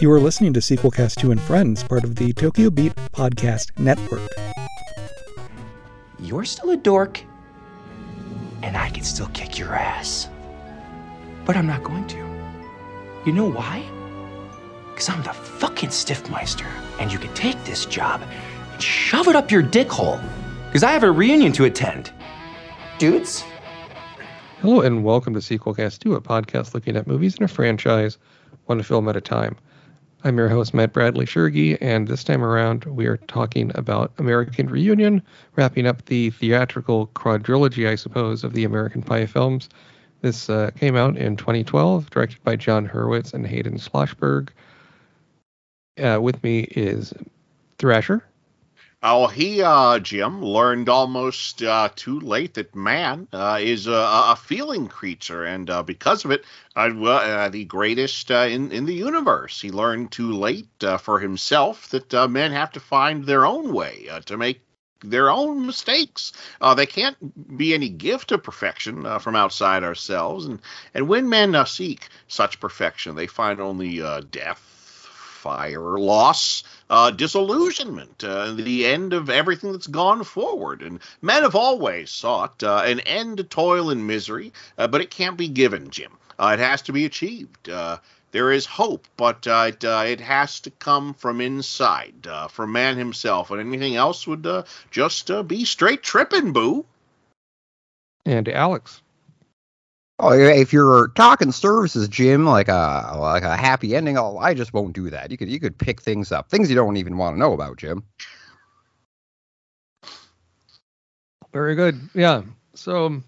You are listening to Sequelcast 2 and Friends, part of the Tokyo Beat Podcast Network. You're still a dork, and I can still kick your ass. But I'm not going to. You know why? Because I'm the fucking Stifmeister, and you can take this job and shove it up your dick hole. Because I have a reunion to attend. Dudes? Hello and welcome to Sequelcast 2, a podcast looking at movies in a franchise, one film at a time. I'm your host, Mat Bradley-Tschirgi, and this time around we are talking about American Reunion, wrapping up the theatrical quadrilogy, I suppose, of the American Pie films. This uh, came out in 2012, directed by Jon Hurwitz and Hayden Schlossberg. Uh, with me is Thrasher. Oh, he, uh, Jim, learned almost uh, too late that man uh, is a, a, feeling creature, and uh, because of it, uh, uh, the greatest in in the universe. He learned too late for himself that men have to find their own way to make their own mistakes. Uh, they can't be any gift of perfection uh, from outside ourselves, and and when men uh, seek such perfection, they find only death, fire, loss, uh, disillusionment, uh, the end of everything that's gone forward. And men have always sought uh, an end to toil and misery, uh, but it can't be given, Jim. Uh, it has to be achieved. Uh, there is hope, but it, it has to come from inside, from man himself, and anything else would just be straight tripping, boo. And Alex. Oh, if you're talking services, Jim, like a like a happy ending, oh, I just won't do that. You could you could pick things up, things you don't even want to know about, Jim. Very good. Yeah. So,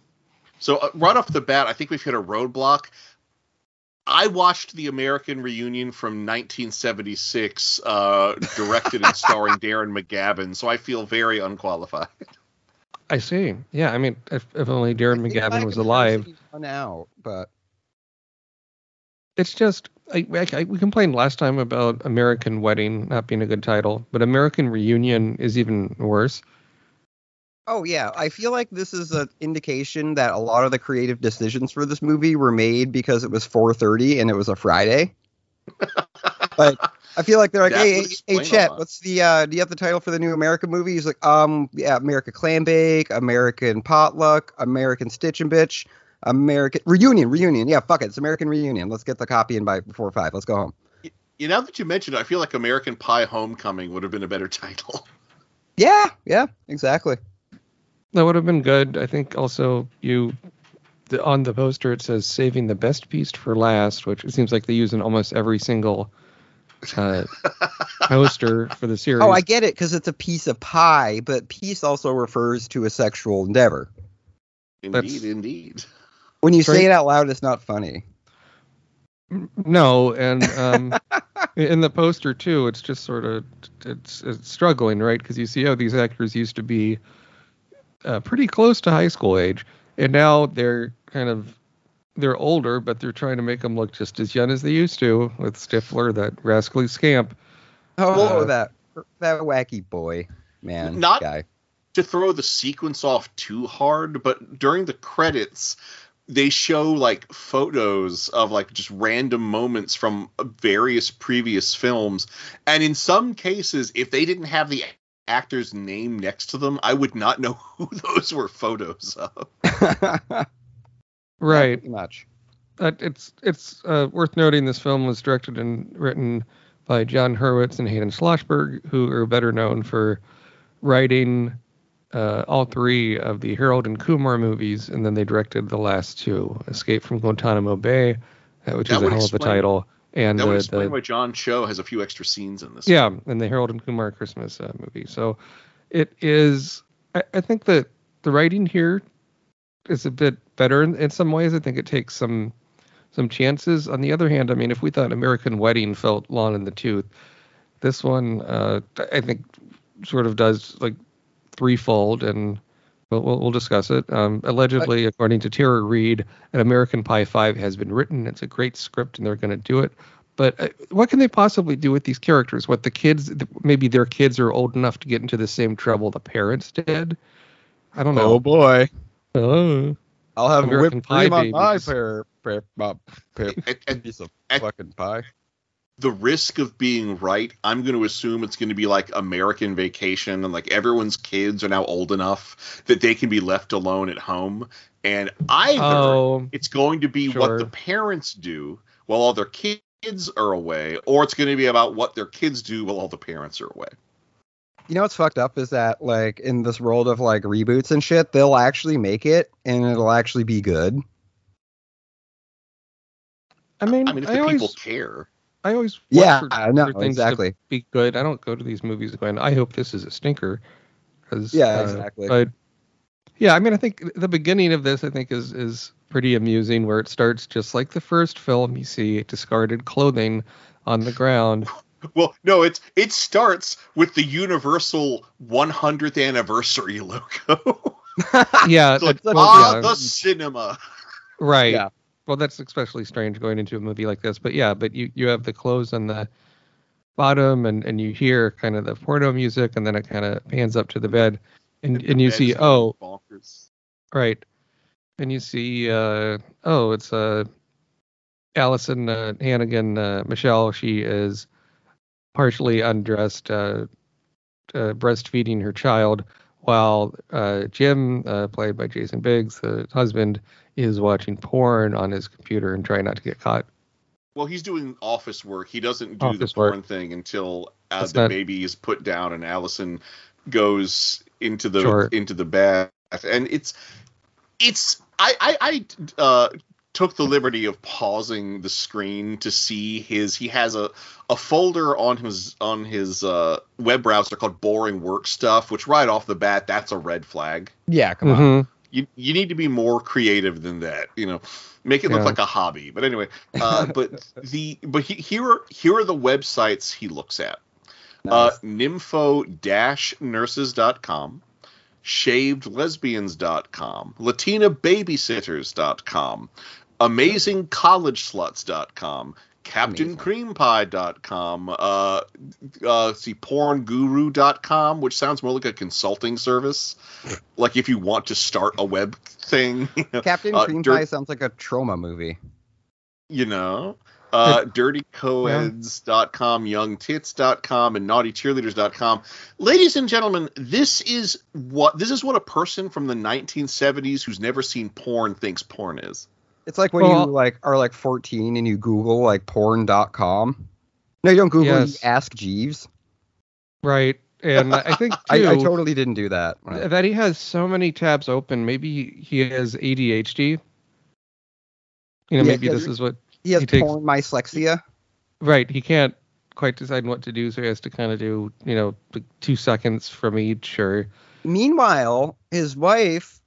so uh, right off the bat, I think we've hit a roadblock. I watched the American Reunion from 1976, uh, directed and starring Darren McGavin, so I feel very unqualified. I see. Yeah, I mean, if, if only Darren McGavin was alive. Now, but it's just I, I, we complained last time about American Wedding not being a good title, but American Reunion is even worse. Oh yeah, I feel like this is an indication that a lot of the creative decisions for this movie were made because it was 4:30 and it was a Friday. like I feel like they're like, hey, hey, hey, Chet, what's the uh do you have the title for the new American movie? He's like, um, yeah, America Clam Bake, American Potluck, American Stitch and Bitch, American Reunion, Reunion. Yeah, fuck it, it's American Reunion. Let's get the copy in by before five. Let's go home. You, you know that you mentioned, it, I feel like American Pie Homecoming would have been a better title. Yeah, yeah, exactly. That would have been good. I think also you the, on the poster it says saving the best piece for last, which it seems like they use in almost every single uh, poster for the series. Oh, I get it because it's a piece of pie, but piece also refers to a sexual endeavor. Indeed, That's, indeed. When you say it out loud, it's not funny. No, and um, in the poster too, it's just sort of it's, it's struggling, right? Because you see how these actors used to be uh, pretty close to high school age, and now they're kind of they're older, but they're trying to make them look just as young as they used to with Stifler, that rascally scamp. Oh, uh, that that wacky boy, man, not guy. to throw the sequence off too hard, but during the credits, they show like photos of like just random moments from various previous films, and in some cases, if they didn't have the actor's name next to them, I would not know who those were photos of. Right. much. Uh, it's it's uh, worth noting this film was directed and written by Jon Hurwitz and Hayden Schlossberg, who are better known for writing uh, all three of the Harold and Kumar movies, and then they directed the last two, Escape from Guantanamo Bay, uh, which that is a hell of a title. And that would uh, explain the, why John Cho has a few extra scenes in this. Yeah, and the Harold and Kumar Christmas uh, movie. So it is. I, I think that the writing here is a bit better in, in some ways. I think it takes some some chances. On the other hand, I mean, if we thought American Wedding felt long in the tooth, this one uh, I think sort of does like threefold, and we'll we'll, we'll discuss it. Um, allegedly, according to Tara Reid, an American Pie Five has been written. It's a great script, and they're going to do it. But uh, what can they possibly do with these characters? What the kids, maybe their kids are old enough to get into the same trouble the parents did. I don't know. Oh boy. Oh. I'll have American whipped cream pie on my babies. pair, pair, uh, pair, pair piece of fucking pie. the risk of being right, I'm going to assume it's going to be like American Vacation, and like everyone's kids are now old enough that they can be left alone at home. And either Oh, it's going to be what the parents do while all their kids are away, or it's going to be about what their kids do while all the parents are away. You know what's fucked up is that like in this world of like reboots and shit, they'll actually make it and it'll actually be good. I mean, I mean, if I the always, people care. I always watch Yeah, for, I know for things to exactly. be good. I don't go to these movies going, I hope this is a stinker. 'cause, Yeah, uh, exactly. But yeah, I mean, I think the beginning of this, I think, is is pretty amusing, where it starts just like the first film. You see discarded clothing on the ground. Well, no, it's it starts with the Universal 100th anniversary logo. Yeah, It's like, that- ah, yeah, the cinema. right. Yeah. Well, that's especially strange going into a movie like this. But yeah, but you you have the clothes on the bottom, and and you hear kind of the porno music, and then it kind of pans up to the bed, and and you see oh bonkers. Right. And you see, uh, oh, it's uh, Alyson uh, Hannigan, uh, Michelle. She is partially undressed, uh, uh, breastfeeding her child, while uh, Jim, uh, played by Jason Biggs, the husband, is watching porn on his computer and trying not to get caught. Well, he's doing office work. He doesn't do Office the porn work. thing until uh, That's the not- baby is put down and Alyson goes into the Sure. into the bath. And it's it's I I, I uh, took the liberty of pausing the screen to see his. He has a a folder on his on his uh, web browser called boring work stuff, which right off the bat that's a red flag. Yeah, come on. Mhm. you you need to be more creative than that you know make it look Yeah. like a hobby but anyway uh but the but he, here are here are the websites he looks at uh Nice. nympho-nurses.com shavedlesbians.com latinababysitters.com amazingcollegesluts.com CaptainCreamPie.com, uh, uh, see, PornGuru.com, which sounds more like a consulting service. Like if you want to start a web thing, Captain uh, Cream dirt- Pie sounds like a trauma movie. you know? Uh, dirtycoeds.com youngtits.com and naughtycheerleaders.com ladies and gentlemen this is what this is what a person from the 1970s who's never seen porn thinks porn is It's like when Well- you like are like 14 and you Google like porn.com. No, you don't Google. Yes. You ask Jeeves. Right. And I think too, I, I totally didn't do that. that he has so many tabs open. Maybe he has ADHD. You know, Yeah, maybe this is what He has He takes- porn dyslexia. Right. He can't quite decide what to do, so he has to kind of do, you know, two seconds from each or Meanwhile, his wife,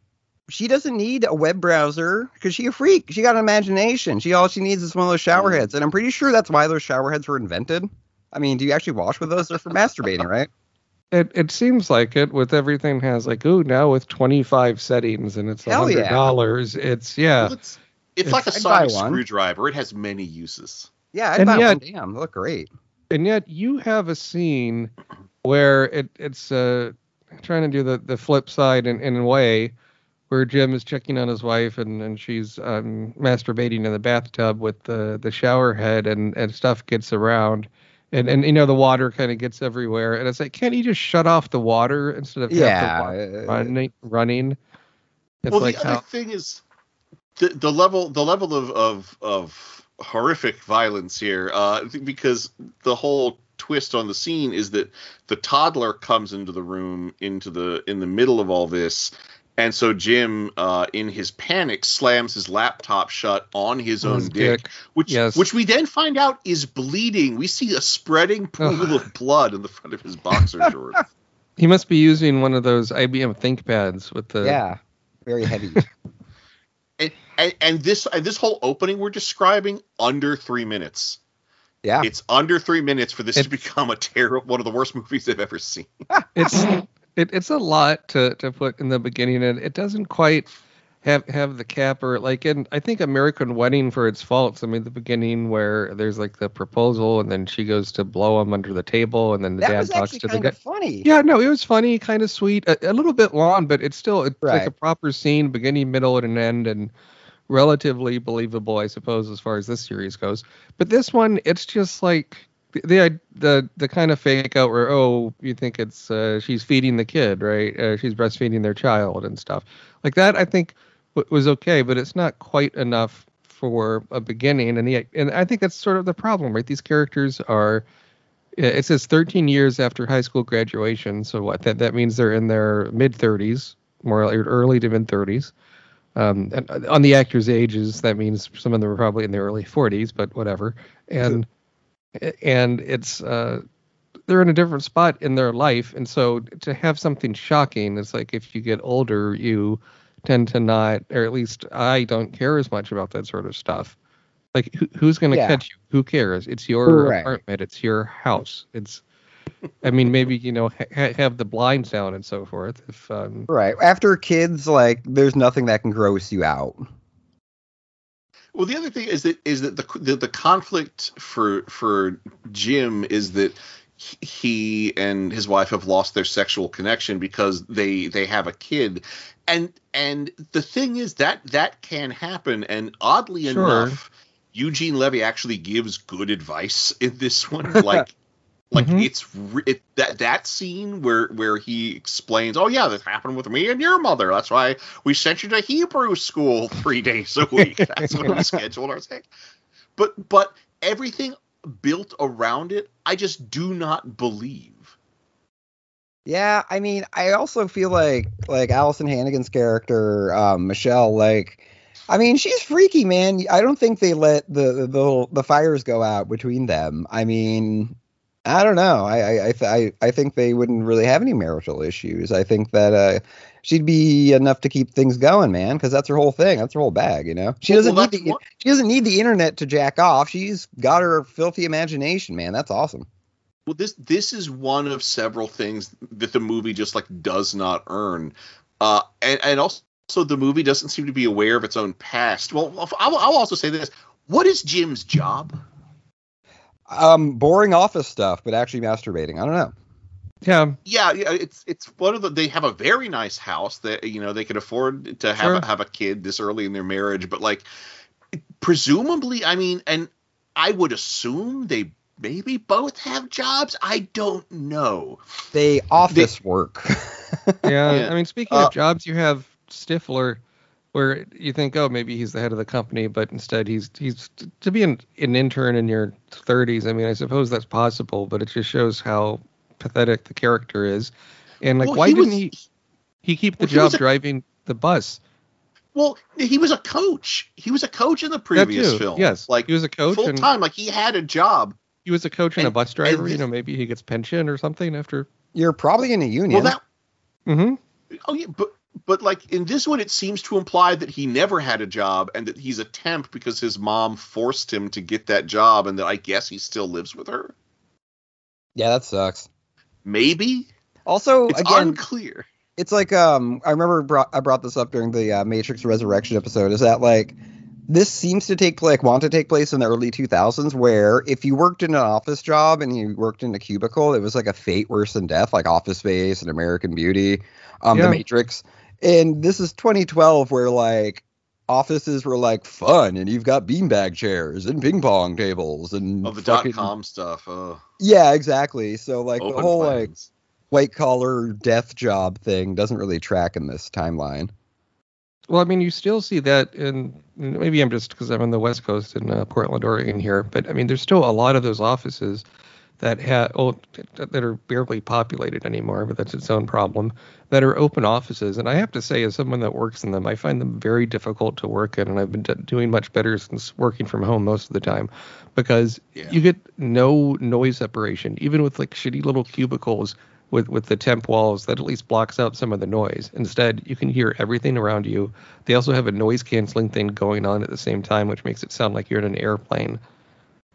she doesn't need a web browser because she a freak. She got an imagination. She all she needs is one of those shower Mm. heads, and I'm pretty sure that's why those shower heads were invented. I mean, do you actually wash with those? They're for masturbating, right? it, it seems like it with everything has like, ooh, now with 25 settings and it's a Hell yeah. hundred dollars. It's yeah. Well, it's, it's like a I'd sonic screwdriver it has many uses Yeah, I'd And buy yet- one. Damn, they look great. and yet you have a scene where it it's uh trying to do the the flip side in, in a way where Jim is checking on his wife and and she's um masturbating in the bathtub with the the shower head and and stuff gets around. And and you know the water kind of gets everywhere. And it's like can't you just shut off the water instead of have the Yeah, water uh, running running? It's well like the other how thing is the, the level the level of of, of horrific violence here uh, because the whole twist on the scene is that the toddler comes into the room into the in the middle of all this and so Jim, uh, in his panic, slams his laptop shut on his own his dick, dick. which Yes. which we then find out is bleeding. We see a spreading pool of blood in the front of his boxer shorts. he must be using one of those IBM ThinkPads with the yeah, very heavy. and, and, and this and this whole opening we're describing under three minutes. Yeah, It's under three minutes for this to become a terrible one of the worst movies I've ever seen. it's it, it's a lot to to put in the beginning and it doesn't quite have have the capper like in I think American Wedding for its faults. I mean the beginning where there's like the proposal and then she goes to blow him under the table and then the that dad talks to the kind guy. of funny. Yeah, no, it was funny, kind of sweet, a, a little bit long, but it's still it's like a proper scene, beginning, middle, and an end, and relatively believable, I suppose, as far as this series goes. But this one, it's just like the the the, kind of fake out where oh you think it's uh, she's feeding the kid right? Uh, she's breastfeeding their child and stuff. Like that I think w- was okay but it's not quite enough for a beginning. And the and I think that's sort of the problem right? These characters are it says 13 years after high school graduation. So what? That that means they're in their mid 30s more early to mid 30s um, and uh, on the actors' ages, that means some of them are probably in their early 40s, but whatever. And and it's uh, they're in a different spot in their life, and so to have something shocking it's like if you get older, you tend to not, or at least I don't care as much about that sort of stuff. Like who, who's going to Yeah. catch you? Who cares? It's your Right. apartment. It's your house. It's I mean, maybe you know ha- have the blinds down and so forth. If um, Right. After kids, like, there's nothing that can gross you out. Well, the other thing is that is that the the, the conflict for for Jim is that he and his wife have lost their sexual connection because they they have a kid. And and the thing is that that can happen. And oddly Sure. enough Eugene Levy actually gives good advice in this one. Like like Mhm. it's re- it, that that scene where where he explains oh yeah this happened with me and your mother that's why we sent you to Hebrew school 3 days a week that's what we scheduled our sex but but everything built around it I just do not believe Yeah, I mean, I also feel like like Alyson Hannigan's character, um, Michelle, like, I mean, she's freaky, man. I don't think they let the the the fires go out between them. I mean, I don't know. I I I, th- I, I think they wouldn't really have any marital issues. I think that uh, she'd be enough to keep things going, man, because that's her whole thing. That's her whole bag, you know. She doesn't well, need the what- she doesn't need the internet to jack off. She's got her filthy imagination, man. That's awesome. Well, this this is one of several things that the movie just like does not earn, uh, and and also the movie doesn't seem to be aware of its own past. Well, I'll, I'll also say this: what is Jim's job? Um, boring office stuff, but actually masturbating. I don't know. yeah, Yeah, yeah, it's it's one of the. They have a very nice house that you know they could afford to have Sure. a, have a kid this early in their marriage, but like presumably, I mean, and I would assume they maybe both have jobs. I don't know. They office work. yeah. Yeah. I mean, speaking Uh, of jobs, you have Stifler, where you think, oh, maybe he's the head of the company, but instead he's he's to be an, an intern in your 30s. I mean, I suppose that's possible, but it just shows how pathetic the character is. And like, Well, why he didn't was- he he keep the well, job a- driving the bus? Well, he was a coach. He was a coach in the previous too, film. yes. like He was a coach full time. Like he had a job. He was a coach and, a bus driver. and you know, maybe he gets pension or something after. You're probably in a union. Well, that hmm oh yeah, but but like in this one, it seems to imply that he never had a job and that he's a temp because his mom forced him to get that job, and that I guess he still lives with her. yeah, that sucks. Maybe Also, it's again, unclear. it's like um, I remember brought, I brought this up during the uh, Matrix Resurrection episode. Is that like this seems to take like want to take place in the early 2000s, where if you worked in an office job and you worked in a cubicle, it was like a fate worse than death, like Office Space and American Beauty, um, Yeah. The Matrix. And this is 2012, where like offices were like fun, and you've got beanbag chairs and ping pong tables and Of the dot com stuff. Uh, Yeah, exactly. So like the open whole like white collar death job thing doesn't really track in this timeline. Well, I mean, you still see that in maybe I'm just because I'm on the West Coast in uh, Portland, Oregon here, but I mean, there's still a lot of those offices that have oh, that are barely populated anymore, but that's its own problem. That are open offices, and I have to say, as someone that works in them, I find them very difficult to work in, and I've been d- doing much better since working from home most of the time, because Yeah. you get no noise separation, even with like shitty little cubicles with with the temp walls that at least blocks out some of the noise. Instead, you can hear everything around you. They also have a noise canceling thing going on at the same time, which makes it sound like you're in an airplane.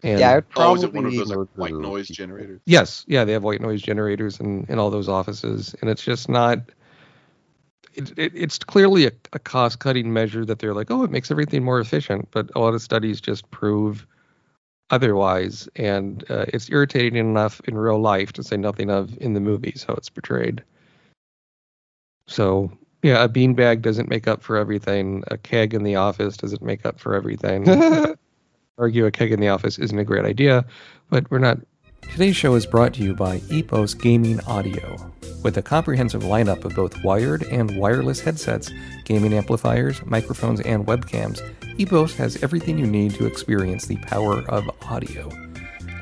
And yeah, I'd Oh, probably is it one of those like, white noise generators? yes, yeah, they have white noise generators in, in all those offices, and it's just not. It, it, it's clearly a, a cost cutting measure that they're like, oh, it makes everything more efficient, but a lot of studies just prove otherwise, and uh, it's irritating enough in real life to say nothing of in the movies how it's portrayed. So Yeah, a beanbag doesn't make up for everything. A keg in the office doesn't make up for everything. Argue a keg in the office isn't a great idea, but we're not. Today's show is brought to you by Epos Gaming Audio. With a comprehensive lineup of both wired and wireless headsets, gaming amplifiers, microphones, and webcams, Epos has everything you need to experience the power of audio.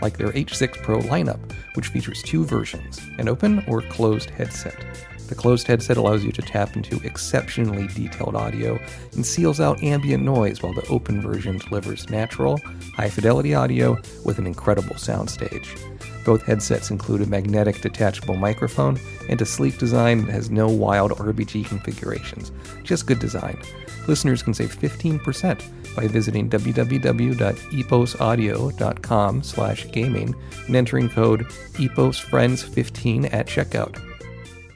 Like their H6 Pro lineup, which features two versions an open or closed headset. The closed headset allows you to tap into exceptionally detailed audio and seals out ambient noise, while the open version delivers natural, high fidelity audio with an incredible soundstage. Both headsets include a magnetic detachable microphone and a sleek design that has no wild RBG configurations, just good design. Listeners can save 15% by visiting www.eposaudio.com slash gaming and entering code EPOSFriends15 at checkout.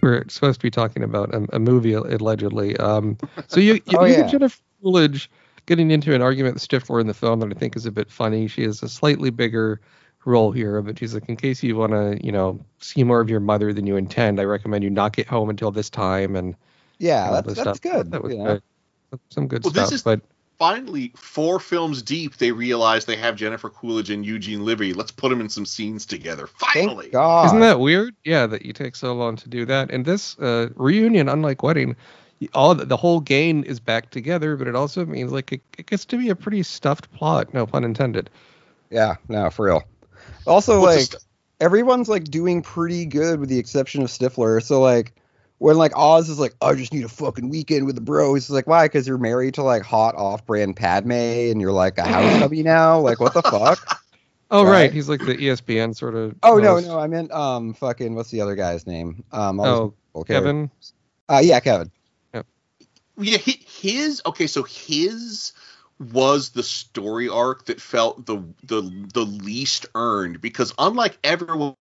We're supposed to be talking about a, a movie allegedly. Um, so you, you, Oh, you yeah. Jennifer Coolidge getting into an argument with Stifler in the film that I think is a bit funny. She has a slightly bigger role here, but she's like, in case you want to, you know, see more of your mother than you intend, I recommend you not get home until this time and Yeah, all that's that's stuff. good. That was you know? good. Some good Well, stuff, is- but Finally, four films deep, they realize they have Jennifer Coolidge and Eugene Levy. Let's put them in some scenes together. Finally. Thank God. Isn't that weird? Yeah, that you take so long to do that. And this uh, reunion, unlike wedding, all the, the whole gang is back together, but it also means like it, it gets to be a pretty stuffed plot. No pun intended. Yeah, no, for real. Also, What's like st- everyone's like doing pretty good with the exception of Stifler. So like when like Oz is like, I just need a fucking weekend with the bros. He's like, why? Because you're married to like hot off-brand Padme, and you're like a house hubby now. Like, what the fuck? Oh right, Right. he's like the ESPN sort of. Oh no, host. no, I meant um, fucking what's the other guy's name? Um, Oh, people care. Kevin. Uh, yeah, Kevin. yeah, his okay. So his was the story arc that felt the the the least earned because unlike everyone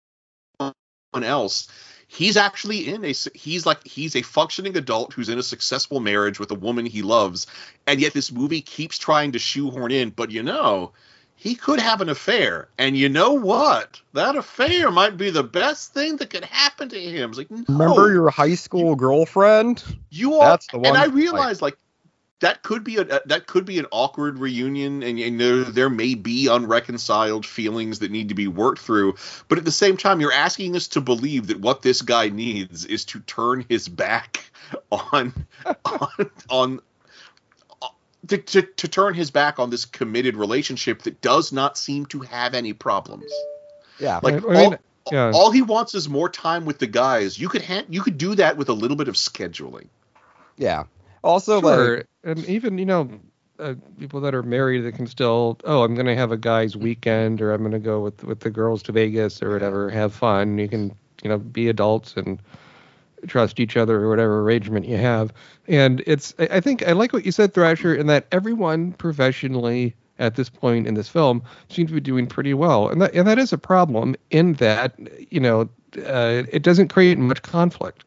else, he's actually in a he's like he's a functioning adult who's in a successful marriage with a woman he loves, and yet this movie keeps trying to shoehorn in. But you know. He could have an affair, and you know what? That affair might be the best thing that could happen to him. It's like, no, Remember your high school girlfriend? you are, That's the one and I to fight. realize like that could be a that could be an awkward reunion, and, and there there may be unreconciled feelings that need to be worked through. But at the same time, you're asking us to believe that what this guy needs is to turn his back on on on. To, to, to turn his back on this committed relationship that does not seem to have any problems. Yeah. Like I- I mean, all, yeah. all he wants is more time with the guys. You could ha- you could do that with a little bit of scheduling. yeah. Also, Sure, like, and even you know, uh, people that are married that can still, oh, I'm gonna have a guy's weekend, or I'm gonna go with with the girls to Vegas or whatever, have fun. You can, you know, be adults and trust each other or whatever arrangement you have. And it's, I I think I like what you said, Thrasher, in that everyone professionally at this point in this film seems to be doing pretty well, and that and that is a problem in that you know uh, it doesn't create much conflict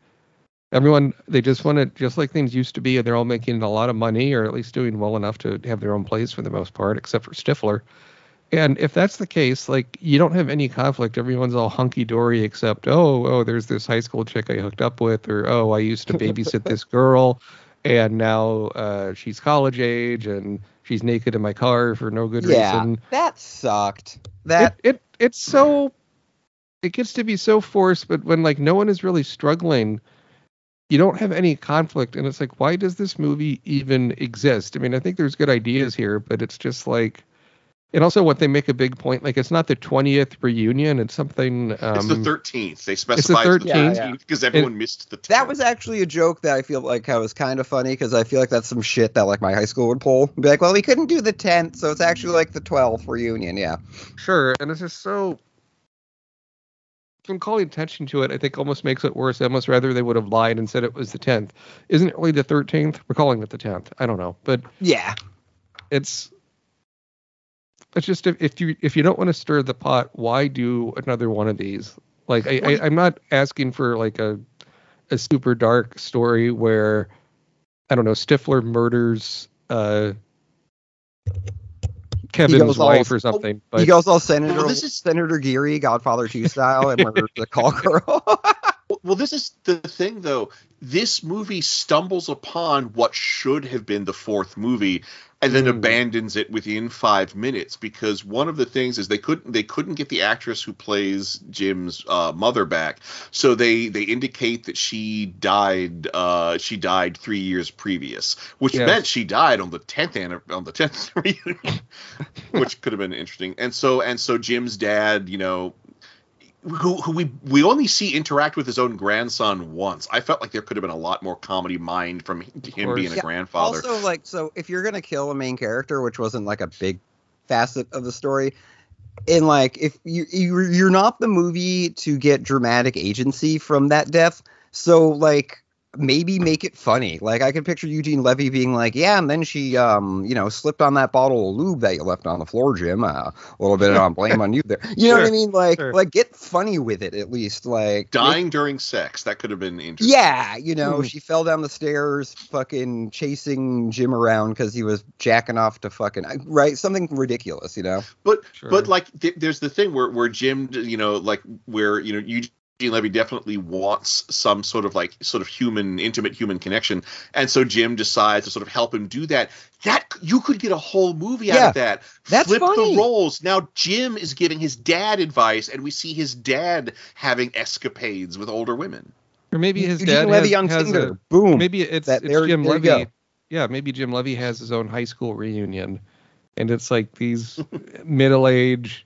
everyone they just want to just like things used to be and they're all making a lot of money or at least doing well enough to have their own place for the most part except for stifler. And if that's the case like you don't have any conflict. Everyone's all hunky-dory except oh oh there's this high school chick i hooked up with or oh i used to babysit this girl and now uh, she's college age and she's naked in my car for no good yeah, reason. that sucked. That it, it it's so it gets to be so forced but when like no one is really struggling you don't have any conflict and it's like why does this movie even exist i mean i think there's good ideas here but it's just like and also what they make a big point like it's not the 20th reunion it's something um It's the 13th. They specify it's the 13th? 13th because everyone missed the 10th. that was actually a joke that I feel like I was kind of funny because I feel like that's some shit that like my high school would pull. Be like, well, we couldn't do the 10th, so it's actually like the 12th reunion. Yeah. sure and it's just so from calling attention to it i think almost makes it worse i almost rather they would have lied and said it was the 10th isn't it really the 13th we're calling it the 10th i don't know but Yeah. it's it's just if, if you if you don't want to stir the pot why do another one of these? Like I, I i'm not asking for like a a super dark story where i don't know stifler murders uh kevin's goes all- wife or something oh, but he goes all Senator Well, this is- Senator Geary, Godfather 2 style, and murders the call girl. Well, well, this is the thing, though. This movie stumbles upon what should have been the fourth movie, and then abandons it within five minutes because one of the things is they couldn't they couldn't get the actress who plays Jim's uh, mother back, so they they indicate that she died uh, she died three years previous, which Yes. meant she died on the tenth on the tenth reunion, which could have been interesting. And so and so Jim's dad, you know, who, who we we only see interact with his own grandson once. I felt like there could have been a lot more comedy mind from him course. being a Yeah, grandfather. Also, like, so if you're gonna kill a main character, which wasn't like a big facet of the story, and like if you you- you're not the movie to get dramatic agency from that death, so like maybe make it funny. Like I could picture Eugene Levy being like, "Yeah," and then she, um, you know, slipped on that bottle of lube that you left on the floor, Jim. Uh, a little bit on blame on you there. You know what I mean? Like, sure. like get funny with it at least. Like Dying during sex that could have been interesting. yeah, you know, Hmm. she fell down the stairs, fucking chasing Jim around because he was jacking off to fucking right, something ridiculous, you know. But Sure. but like th- there's the thing where where Jim, you know, like where you know Eugene Levy definitely wants some sort of like sort of human, intimate human connection, and so Jim decides to sort of help him do that. That you could get a whole movie out of that. that's Flip funny. the roles. Now Jim is giving his dad advice, and we see his dad having escapades with older women. or maybe his Eugene dad Levy has, on has Tinder. a, Boom. maybe it's, That- it's there- Jim there you Levy. go. Yeah, maybe Jim Levy has his own high school reunion, and it's like these middle-aged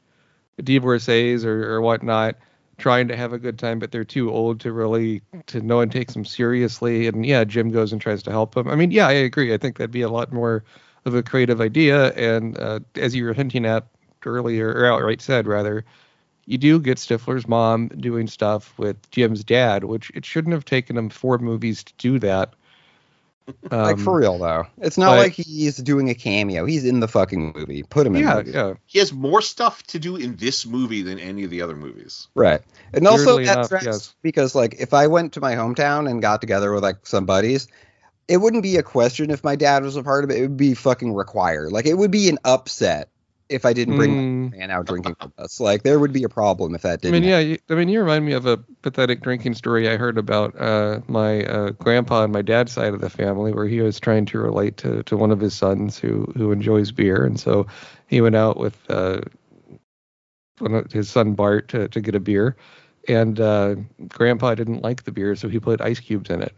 divorcees or, or whatnot trying to have a good time, but they're too old to really to no one takes them seriously. And yeah, Jim goes and tries to help them. I mean, yeah, I agree. I think that'd be a lot more of a creative idea. And uh, as you were hinting at earlier, or outright said rather, you do get Stifler's mom doing stuff with Jim's dad, which it shouldn't have taken him four movies to do that. Like Um, for real though. It's not but- like he's doing a cameo. He's in the fucking movie. Put him in yeah, the movie. yeah. He has more stuff to do in this movie than any of the other movies. Right. And also that enough, yes. because like if I went to my hometown and got together with like some buddies, it wouldn't be a question if my dad was a part of it. It would be fucking required. Like it would be an upset if I didn't bring Mm. man out drinking with us. Like there would be a problem if that didn't. I mean, happen. yeah. You, I mean, you remind me of a pathetic drinking story I heard about uh, my uh, grandpa on my dad's side of the family, where he was trying to relate to, to one of his sons who who enjoys beer, and so he went out with uh, one of his son Bart to, to get a beer, and uh, grandpa didn't like the beer, so he put ice cubes in it.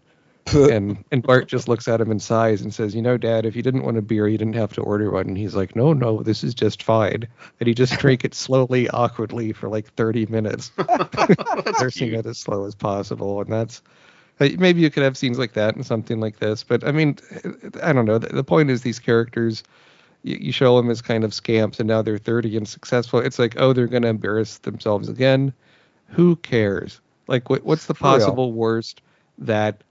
and and Bart just looks at him and sighs and says, "You know, Dad, if you didn't want a beer, you didn't have to order one." And he's like, "No, no, this is just fine." And he just drank it slowly, awkwardly for like 30 minutes, nursing it as slow as possible. And that's uh, maybe you could have scenes like that and something like this, but I mean, I don't know. The, the point is these characters. You, you show them as kind of scamps, and now they're 30 and successful. It's like, oh, they're going to embarrass themselves again. Who cares? Like, what, what's the possible worst that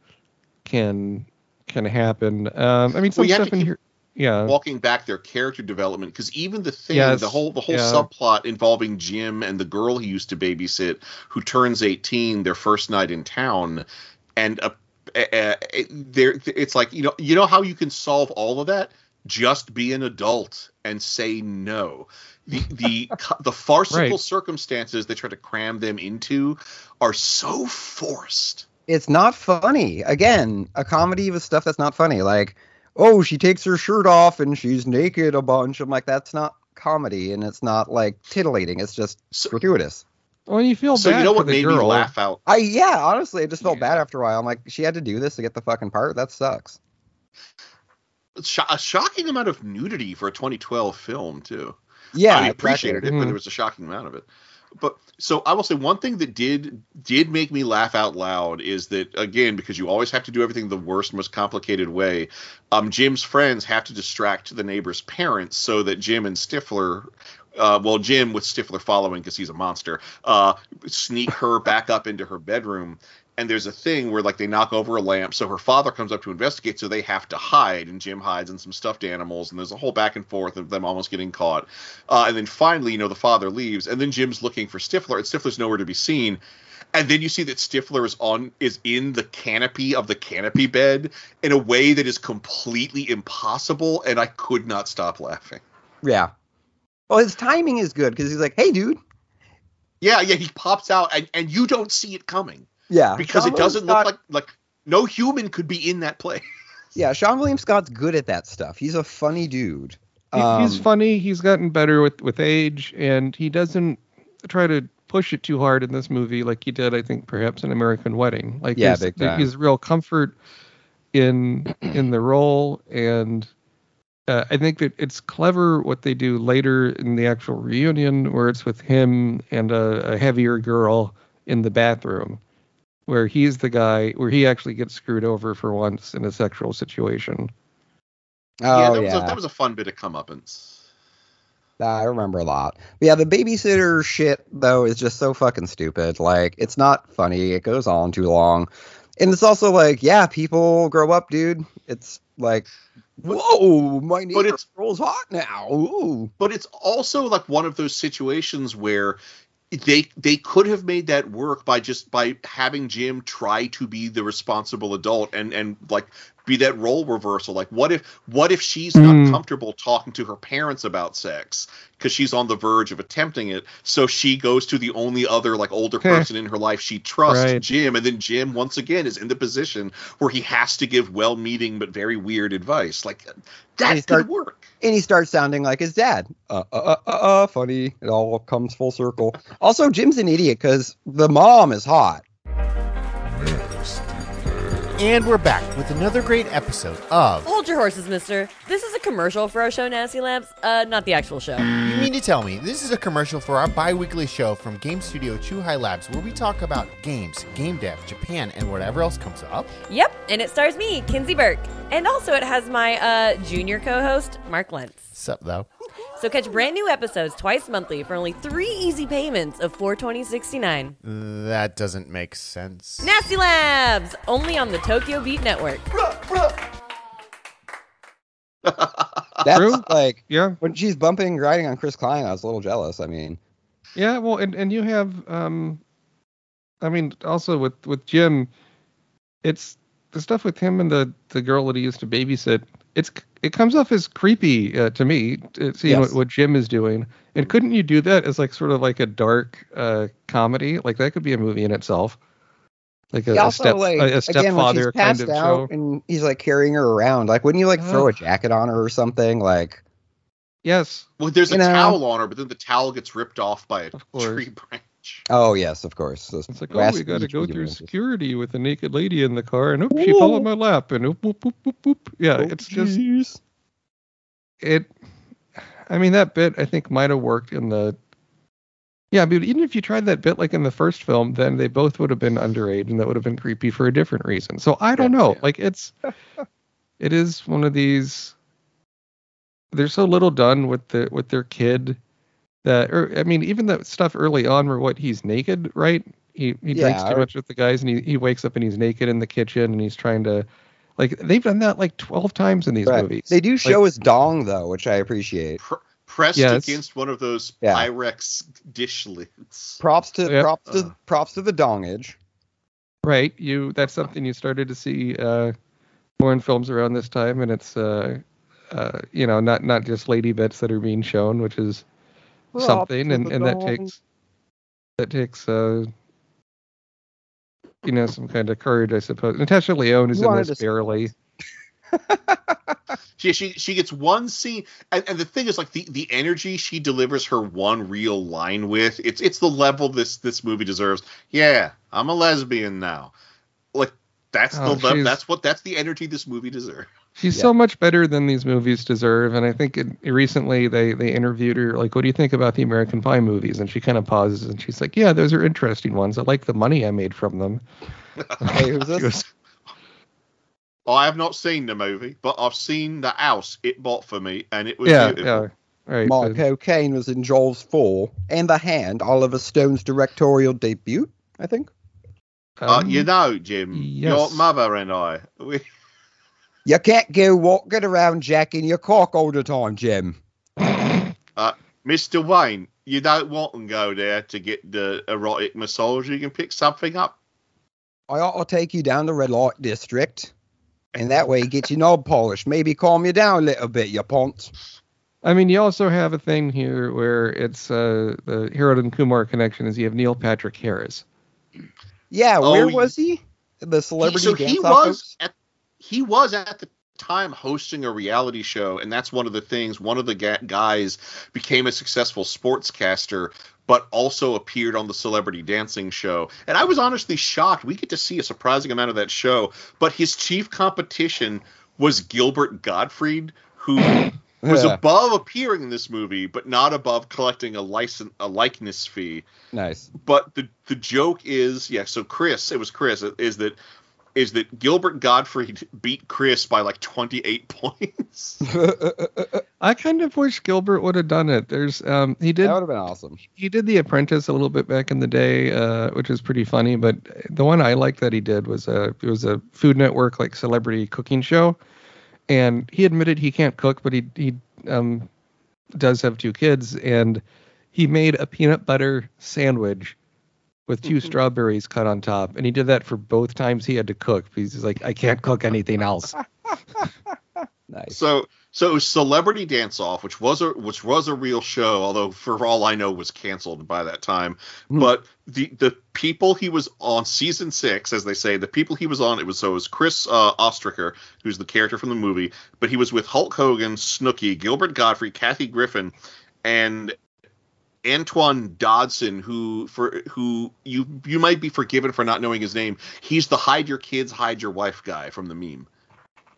can can happen. Um, I mean, some Well, stuff in here. Yeah. walking back their character development because even the thing Yes, the whole the whole yeah. subplot involving Jim and the girl he used to babysit who turns 18 their first night in town and uh, uh, there it's like you know you know how you can solve all of that just be an adult and say no the the the farcical Right. circumstances they try to cram them into are so forced it's not funny. Again, a comedy with stuff that's not funny. Like, oh, she takes her shirt off and she's naked a bunch. I'm like, that's not comedy, and it's not like titillating. It's just So- gratuitous. Well, you feel so bad you know what made girl. me laugh out I yeah, honestly, I just felt Yeah. bad after a while. I'm like, she had to do this to get the fucking part. That sucks. Sho- a shocking amount of nudity for a 2012 film too Yeah, I appreciated exactly. it, but Mhm. there was a shocking amount of it. But so I will say one thing that did did make me laugh out loud is that again because you always have to do everything the worst, most complicated way. Um, Jim's friends have to distract the neighbor's parents so that Jim and Stifler. Uh, well, Jim with Stifler following because he's a monster, uh, sneak her back up into her bedroom. And there's a thing where like they knock over a lamp, so her father comes up to investigate, so they have to hide, and Jim hides in some stuffed animals, and there's a whole back and forth of them almost getting caught. Uh, and then finally, you know, the father leaves, and then Jim's looking for Stifler, and Stifler's nowhere to be seen. And then you see that Stifler is on is in the canopy of the canopy bed in a way that is completely impossible, and I could not stop laughing. Yeah. Well, his timing is good because he's like, "Hey, dude." Yeah, yeah, he pops out, and, and you don't see it coming. Yeah, because Seann it doesn't William look like like no human could be in that play. Yeah, Seann William Scott's good at that stuff. He's a funny dude. He- he's Um, funny. He's gotten better with with age, and he doesn't try to push it too hard in this movie like he did, I think, perhaps in American Wedding. Like, Yeah, there's- big there- time. he's real comfort in in the role, and uh, I think that it's clever what they do later in the actual reunion, where it's with him and a, a heavier girl in the bathroom, where he's the guy where he actually gets screwed over for once in a sexual situation. Oh yeah, yeah, that was, a, that was a fun bit of comeuppance. I remember a lot. But yeah, the babysitter shit though is just so fucking stupid. Like, it's not funny. It goes on too long, and it's also like, yeah, people grow up, dude. It's like, whoa, my neighbor but it's- girl's hot now. Ooh. but it's also like one of those situations where they they could have made that work by just by having Jim try to be the responsible adult and and like be that role reversal like what if what if she's not Hmm. comfortable talking to her parents about sex because she's on the verge of attempting it so she goes to the only other like older person in her life she trusts Right. Jim and then Jim once again is in the position where he has to give well-meaning but very weird advice like And that could work And he starts sounding like his dad. Uh, uh, uh, uh, uh, funny. It all comes full circle. Also, Jim's an idiot because the mom is hot. And we're back with another great episode of. Hold your horses, mister. This is a commercial for our show, Nasty Labs, uh, not the actual show. You mean to tell me this is a commercial for our bi weekly show from game studio Chuhai Labs where we talk about games, game dev, Japan, and whatever else comes up? Yep, and it stars me, Kinsey Burke. And also it has my uh, junior co-host, Mark Lentz. Sup, though? So catch brand new episodes twice monthly for only three easy payments of four twenty sixty nine. That doesn't make sense. Nasty Labs, only on the Tokyo Beat Network. That's True. like Yeah. when she's bumping, and riding on Chris Klein. I was a little jealous. I mean, Yeah, well, and and you have, um, I mean, also with with Jim, it's the stuff with him and the the girl that he used to babysit. It's it comes off as creepy uh, to me, uh, seeing Yes. what, what Jim is doing. And couldn't you do that as like sort of like a dark uh, comedy? Like that could be a movie in itself, like a, He a step like, a, a again, stepfather kind of out show. and he's like carrying her around, like wouldn't you like throw a jacket on her or something? Like, Yes, Well, there's a know- towel on her, but then the towel gets ripped off by a Of tree branch. Oh yes, of course. Those it's like oh, we got to go through security with a naked lady in the car, and oop, she fell on my lap, and oop, whoop, whoop, whoop, whoop. Yeah, Oh, it's just jeez. it i mean that bit i think might have worked in the yeah but even if you tried that bit like in the first film then they both would have been underage and that would have been creepy for a different reason so i don't Yeah, know yeah. like it's it is one of these there's so little done with the with their kid that or i mean even that stuff early on where what he's naked right he he drinks too or- much with the guys and he, he wakes up and he's naked in the kitchen and he's trying to like they've done that like 12 times in these Right. movies They do show his dong though, which I appreciate. Pr- pressed Yes. against one of those Yeah. Pyrex dish lids. Props to Yep. props to Ugh. props to the dongage. Right. You that's something you started to see uh more in films around this time and it's uh uh you know not not just lady bits that are being shown, which is Props something and, and that takes that takes uh you know some kind of courage I suppose. Natasha Lyonne is You in this barely. She, she she gets one scene, and, and the thing is, like the, the energy she delivers her one real line with, it's it's the level this this movie deserves. Yeah, I'm a lesbian now. Like that's Oh, the level. she's- That's what that's the energy this movie deserves. She's Yeah. so much better than these movies deserve, and I think it, recently they they interviewed her like, "What do you think about the American Pie movies?" And she kind of pauses and she's like, "Yeah, those are interesting ones. I like the money I made from them." Hey, who's this? goes, I have not seen the movie, but I've seen the house it bought for me, and it was yeah, beautiful. yeah, right. My but- cocaine was in Jaws 4 and The Hand, Oliver Stone's directorial debut, I think. Uh, um, you know, Jim, your mother and I, we, You can't go walking around jacking your cock all the time, Jim. Mr. Wayne, you don't want to go there to get the erotic massage. You can pick something up. I ought to take you down the red light district. And that way get your knob polished. Maybe calm you down a little bit, you ponce. I mean, you also have a thing here where it's uh, the Harold and Kumar connection is you have Neil Patrick Harris. Yeah, Oh, where he- was he? The celebrity so dance he off was at he was at the time hosting a reality show and that's one of the things one of the ga- guys became a successful sportscaster but also appeared on the celebrity dancing show and i was honestly shocked we get to see a surprising amount of that show but his chief competition was gilbert gottfried who was Yeah. above appearing in this movie but not above collecting a license a likeness fee Nice. but the the joke is yeah so chris it was chris is that is that gilbert gottfried beat chris by like 28 points I kind of wish Gilbert would have done it. There's um he did That would have been awesome. he did The Apprentice a little bit back in the day, uh, which was pretty funny. But the one I liked that he did was a it was a Food Network like celebrity cooking show, and he admitted he can't cook, but he he um, does have two kids, and he made a peanut butter sandwich with 2 strawberries cut on top, and he did that for both times he had to cook because he's like I can't cook anything else. Nice. so so it was celebrity dance off which was a which was a real show although for all i know was canceled by that time Hmm. but the the people he was on season six as they say the people he was on it was so it was chris uh, ostreicher who's the character from the movie but he was with hulk hogan snooki gilbert gottfried kathy griffin and Antoine Dodson, who for who you you might be forgiven for not knowing his name. He's the hide your kids, hide your wife guy from the meme.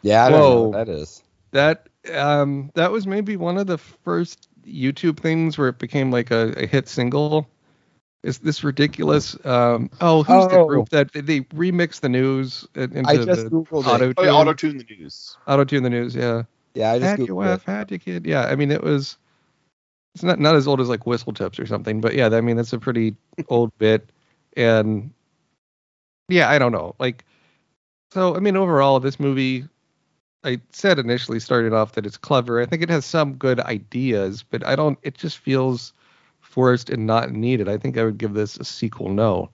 Yeah, I don't know Whoa. that is. That um that was maybe one of the first YouTube things where it became like a, a hit single. Is this ridiculous? Um oh who's the Oh. group that they remix the news into I just the auto. Oh, tune auto tune the news. auto tune the news, yeah. Yeah, I just Had your wife, it. had your kid. Yeah, I mean it was it's not not as old as like whistle tips or something, but yeah, I mean that's a pretty old bit. And yeah, I don't know. Like so I mean overall this movie I said initially started off that it's clever. I think it has some good ideas, but I don't it just feels forced and not needed. I think I would give this a sequel no.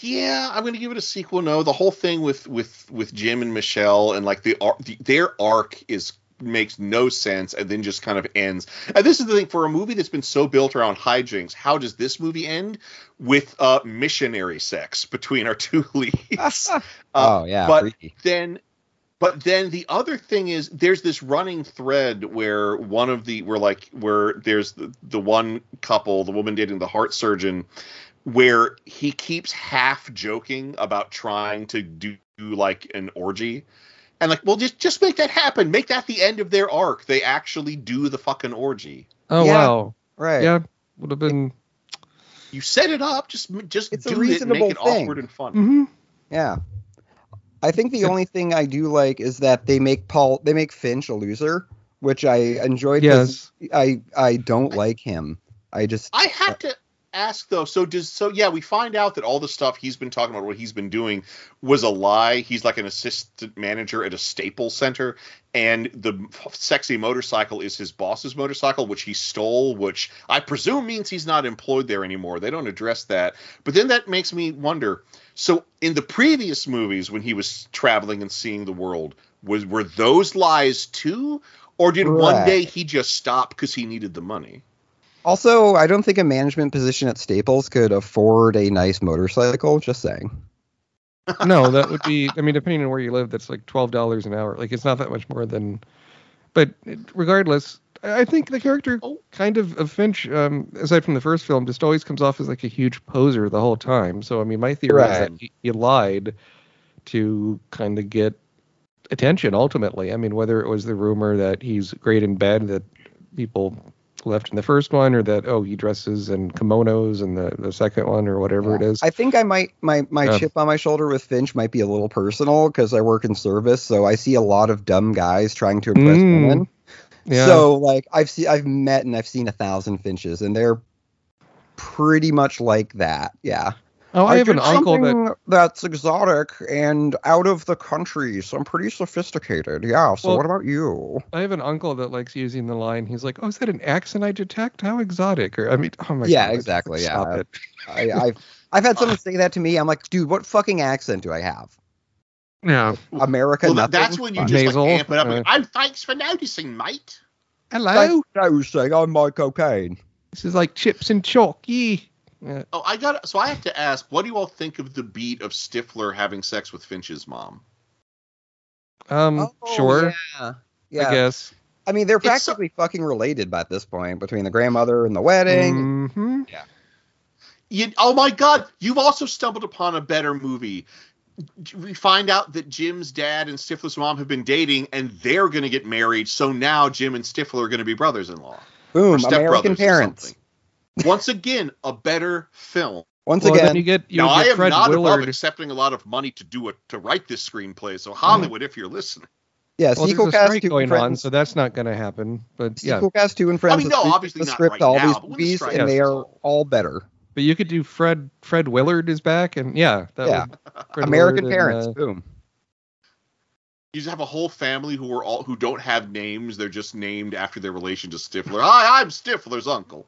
Yeah, I'm going to give it a sequel. No, the whole thing with with with Jim and Michelle and like the, ar- the their arc is makes no sense and then just kind of ends. And this is the thing for a movie that's been so built around hijinks. How does this movie end with uh missionary sex between our two leads? Uh, oh yeah, but freaky. then but then the other thing is there's this running thread where one of the where like where there's the, the one couple the woman dating the heart surgeon where he keeps half joking about trying to do like an orgy and like well just just make that happen make that the end of their arc they actually do the fucking orgy Oh Yeah. wow. Right. Yeah, would have been you set it up just just It's a do it and make it thing. awkward and fun mhm. Yeah. I think the only thing I do like is that they make Paul they make Finch a loser, which I enjoyed. 'cause Yes. I I don't like him. I just I had to ask though. So does so? Yeah, we find out that all the stuff he's been talking about, what he's been doing, was a lie. He's like an assistant manager at a Staples Center, and the sexy motorcycle is his boss's motorcycle, which he stole. Which I presume means he's not employed there anymore. They don't address that. But then that makes me wonder. So in the previous movies, when he was traveling and seeing the world, was were those lies too? Or did one day he just stop because he needed the money? Also I don't think a management position at Staples could afford a nice motorcycle. Just saying. no, that would be. I mean, depending on where you live, that's like twelve dollars an hour. Like it's not that much more than. But regardless, I think the character kind of of Finch, um, aside from the first film, just always comes off as like a huge poser the whole time. So I mean, my theory is that he, he lied to kind of get attention. Ultimately, I mean, whether it was the rumor that he's great in bed that people left in the first one, or that oh he dresses in kimonos in the the second one, or whatever it is. I think I might my my Yeah. chip on my shoulder with Finch might be a little personal because I work in service, so I see a lot of dumb guys trying to impress Mm. women. yeah. So like I've seen I've met and I've seen a thousand Finches, and they're pretty much like that. Yeah. Oh, I, have an uncle that something that's exotic and out of the country, so I'm pretty sophisticated. Yeah. So Well- what about you? I have an uncle that likes using the line. He's like, "Oh, is that an accent I detect? How exotic!" Or I mean, oh my Yeah, god, exactly, Stop yeah. it. I, I've I've had someone say that to me. I'm like, dude, what fucking accent do I have? Yeah. America. Well, nothing? that's when you just Nasal, like amp it up. uh, and, oh, thanks for noticing, mate. Hello. Thanks for noticing I'm my cocaine. This is like chips and chalk. Yeah. Yeah. Oh, I got. So I have to ask, what do you all think of the beat of Stifler having sex with Finch's mom? Um, Oh, sure. Yeah. Yeah. I guess. I mean, they're It's so- practically fucking related by this point between the grandmother and the wedding. Mm-hmm. You, oh my God! You've also stumbled upon a better movie. We find out that Jim's dad and Stifler's mom have been dating, and they're going to get married. So now Jim and Stifler are going to be brothers-in-law. Boom, or stepbrothers American or parents. Something. Once again, a better film. Once Well, again, you get you now get I am Fred not above accepting a lot of money to do it to write this screenplay. So Hollywood, if you're listening, yeah, Well, sequel cast two going on, so that's not going to happen. But yeah, Sequel cast two and friends. I mean, no, obviously the not script right all now, these but the movies, and they are all better. but you could do Fred Fred Willard is back, and yeah, that Yeah. Fred American Willard parents. And, uh, Boom. you just have a whole family who are all who don't have names. They're just named after their relation to Stifler. Hi, I'm Stifler's uncle.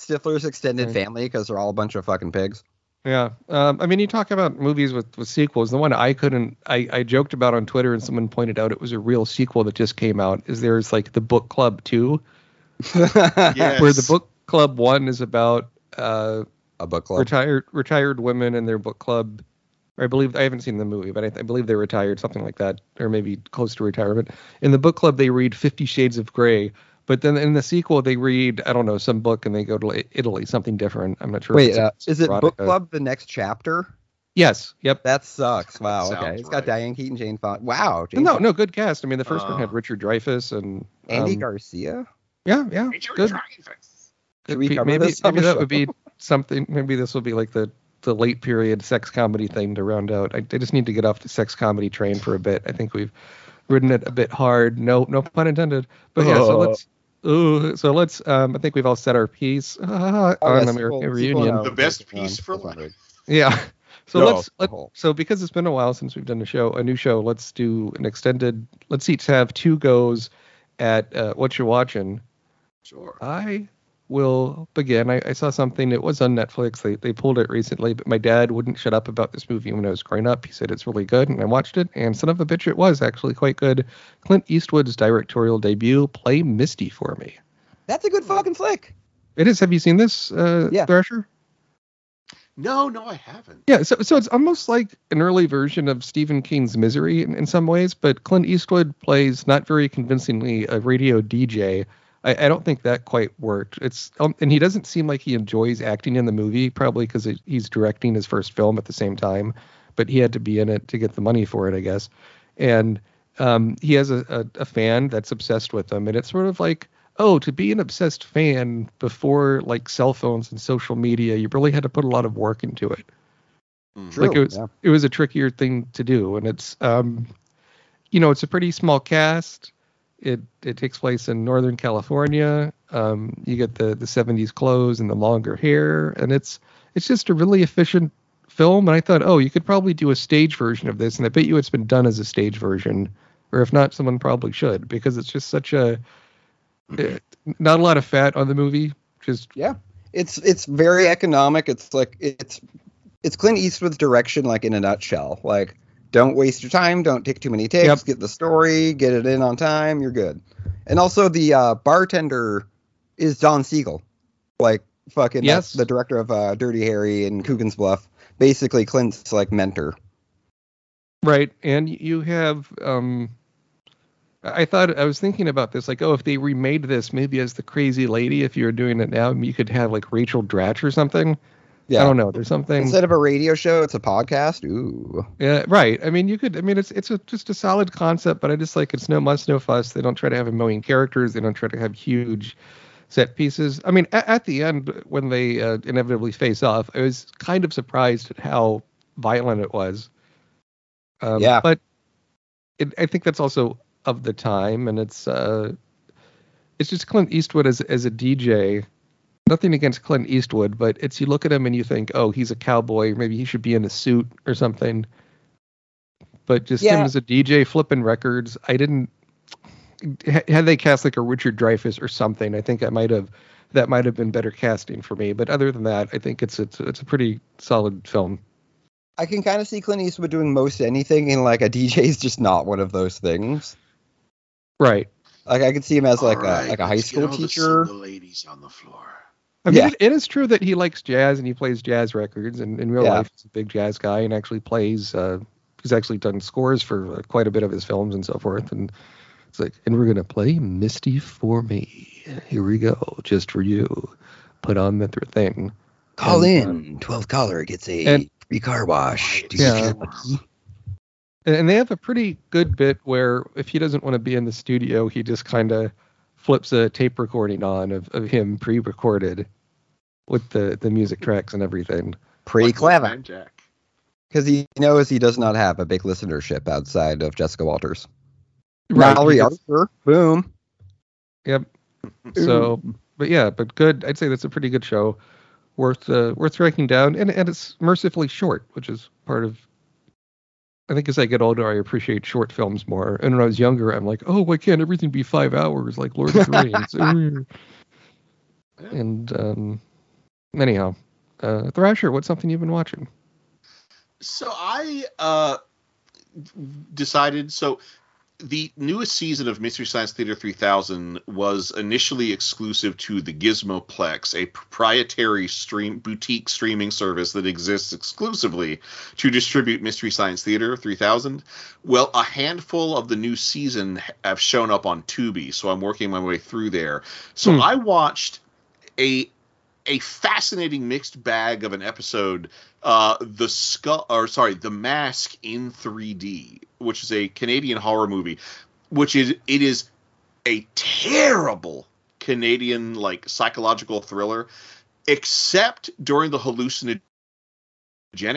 Stifler's extended Right. family because they're all a bunch of fucking pigs. yeah, um, I mean, you talk about movies with, with sequels. The one I couldn't, I, I joked about on Twitter, and someone pointed out it was a real sequel that just came out. Is there's like the Book Club Two, Yes. where the Book Club One is about uh, a book club. retired retired women and their book club. I believe I haven't seen the movie, but I, I believe they're retired, something like that, or maybe close to retirement. In the book club, they read Fifty Shades of Grey, but then in the sequel, they read I don't know some book and they go to Italy, something different. I'm not sure. if Wait, it's uh, is it book club the next chapter? Yes. Yep. That sucks. Wow. Sounds okay, it's got right. Diane Keaton, Jane Fonda. Wow. Jane No, Fonda. no, good cast. I mean, the first one Uh, had Richard Dreyfuss and Andy um, Garcia. Yeah, yeah, good. Should we Be- cover maybe this maybe that would be something. Maybe this will be like the the late period sex comedy thing to round out. I, I just need to get off the sex comedy train for a bit. I think we've ridden it a bit hard. No, no pun intended. But yeah, so Uh. let's. Ooh, so let's. Um, I think we've all said our piece uh, Oh, on yeah, American sequel- sequel Reunion. The best piece for That's not life. Yeah. So No, let's let, so because it's been a while since we've done a show, a new show. Let's do an extended. Let's each have two goes at uh, what you're watching. Sure. I will begin. I, I saw something. It was on Netflix. They they pulled it recently, but my dad wouldn't shut up about this movie when I was growing up. He said it's really good, and I watched it. And son of a bitch, it was actually quite good. Clint Eastwood's directorial debut. Play Misty for me. That's a good fucking flick. It is. Have you seen this, uh, Yeah. Thrasher? No, no, I haven't. Yeah, so so it's almost like an early version of Stephen King's Misery in, in some ways, but Clint Eastwood plays not very convincingly a radio DJ. I, I don't think that quite worked. It's um, and he doesn't seem like he enjoys acting in the movie, probably because he's directing his first film at the same time, but he had to be in it to get the money for it, I guess. And um, he has a, a, a fan that's obsessed with him, and it's sort of like oh, to be an obsessed fan before like cell phones and social media, you really had to put a lot of work into it. True. like it was yeah. it was a trickier thing to do and it's um you know it's a pretty small cast it it takes place in northern california um you get the the 70s clothes and the longer hair and it's it's just a really efficient film and i thought oh you could probably do a stage version of this and i bet you it's been done as a stage version or if not someone probably should because it's just such a eh, not a lot of fat on the movie just yeah, It's it's very economic. It's like it's it's Clint Eastwood's direction, like in a nutshell. Like, don't waste your time. Don't take too many takes. Yep. Get the story. Get it in on time. You're good. And also, the uh, bartender is Don Siegel, like fucking Yes. the director of uh, Dirty Harry and Coogan's Bluff. Basically, Clint's like mentor. Right, and you have um I thought I was thinking about this like oh if they remade this maybe as the crazy lady if you were doing it now you could have like Rachel Dratch or something. Yeah. I don't know. There's something Instead of a radio show, it's a podcast. Ooh. Yeah, right. I mean, you could. I mean, it's it's a, just a solid concept, but I just like it's no muss, no fuss. They don't try to have a million characters. They don't try to have huge set pieces. I mean, at, at the end when they uh, inevitably face off, I was kind of surprised at how violent it was. Um, Yeah. but it, I think that's also of the time, and it's uh, it's just Clint Eastwood as as a DJ. Nothing against Clint Eastwood, but it's you look at him and you think, oh, he's a cowboy. Maybe he should be in a suit or something. But just him as a DJ flipping records, I didn't. Had they cast like a Richard Dreyfuss or something, I think I might have that might have been better casting for me. But other than that, I think it's it's it's a pretty solid film. I can kind of see Clint Eastwood doing most anything, and like a DJ is just not one of those things. Right. Like I could see him as like All right, a like a high let's get school all the teacher. ladies on the floor. I mean, Yeah. it, it is true that he likes jazz and he plays jazz records, and in real Yeah. life, he's a big jazz guy and actually plays. Uh, he's actually done scores for uh, quite a bit of his films and so forth. And it's like, and we're gonna play "Misty for Me." Here we go, just for you. Put on the th- thing. Call And, uh, in. 12 caller gets a and- free car wash. Do Yeah. you feel? And, and they have a pretty good bit where if he doesn't want to be in the studio, he just kind of flips a tape recording on of, of him pre-recorded with the the music tracks and everything. Pretty Like clever. Jack. Because he knows he does not have a big listenership outside of Jessica Walters. Right, Mallory because- Archer. Boom. Yep. So, but yeah, but good. I'd say that's a pretty good show, worth uh, worth tracking down, and and it's mercifully short, which is part of. I think as I get older, I appreciate short films more. And when I was younger, I'm like, oh, why can't everything be five hours like Lord of the Rings? And um, anyhow, uh, Thrasher, what's something you've been watching? So I uh, decided. So the newest season of Mystery Science Theater 3000 was initially exclusive to the Gizmoplex, a proprietary stream boutique streaming service that exists exclusively to distribute Mystery Science Theater 3000. Well, a handful of the new season have shown up on Tubi, so I'm working my way through there. So Hmm. I watched a a fascinating mixed bag of an episode uh the skull or sorry the mask in 3d which is a canadian horror movie which is it is a terrible canadian like psychological thriller except during the hallucinogenic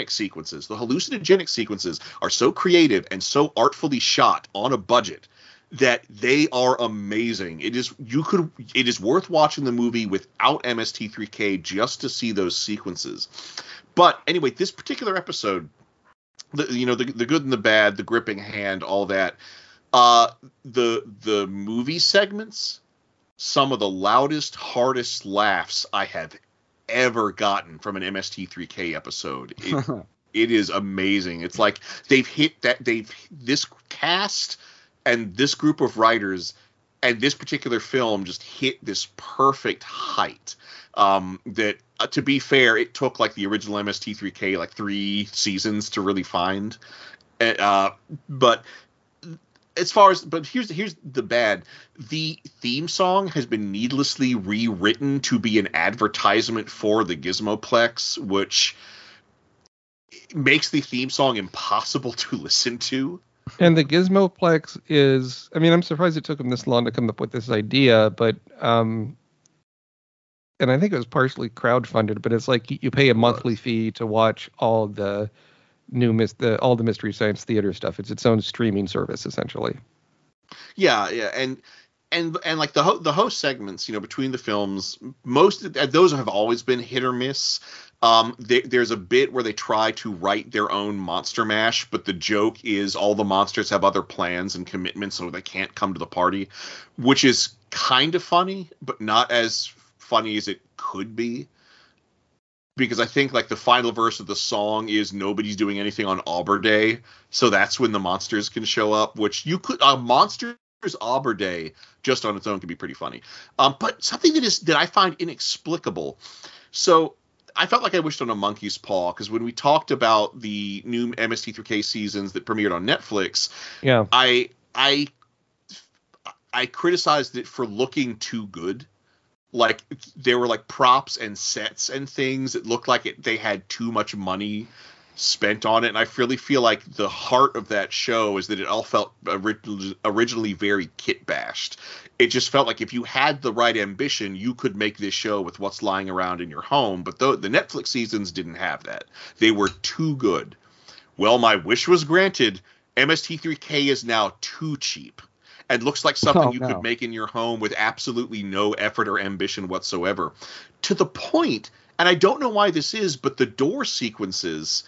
sequences. The hallucinogenic sequences are so creative and so artfully shot on a budget that they are amazing. It is you could it is worth watching the movie without MST3K just to see those sequences. But anyway, this particular episode, the you know the the good and the bad, the gripping hand, all that. Uh, the the movie segments, some of the loudest, hardest laughs I have ever gotten from an MST3K episode. It, it is amazing. It's like they've hit that they've this cast and this group of writers and this particular film just hit this perfect height. Um, that uh, to be fair, it took like the original MST3K like three seasons to really find. Uh, but as far as but here's here's the bad the theme song has been needlessly rewritten to be an advertisement for the gizmoplex which makes the theme song impossible to listen to And the Gizmoplex is, I mean, I'm surprised it took him this long to come up with this idea, but, um, and I think it was partially crowdfunded, but it's like you- pay a monthly fee to watch all the new mis- the all the Mystery Science Theater stuff. It's its own streaming service essentially. Yeah, yeah, and and and like the ho- the host segments, you know, between the films, most of, those have always been hit or miss. Um, there, there's a bit where they try to write their own monster mash, but the joke is all the monsters have other plans and commitments, so they can't come to the party, which is kind of funny, but not as funny as it could be. Because I think like the final verse of the song is nobody's doing anything on Arbor Day, so that's when the monsters can show up. Which you could a monsters Arbor Day just on its own can be pretty funny. Um, but something that is that I find inexplicable. So I felt like I wished on a monkey's paw because when we talked about the new MST3K seasons that premiered on Netflix, Yeah. I I I criticized it for looking too good. Like there were like props and sets and things that looked like it they had too much money spent on it and I really feel like the heart of that show is that it all felt ori- originally very kit bashed. It just felt like if you had the right ambition, you could make this show with what's lying around in your home, but the, the Netflix seasons didn't have that. They were too good. Well, my wish was granted. MST3K is now too cheap and looks like something Oh, you no. could make in your home with absolutely no effort or ambition whatsoever. To the point, and I don't know why this is, but the door sequences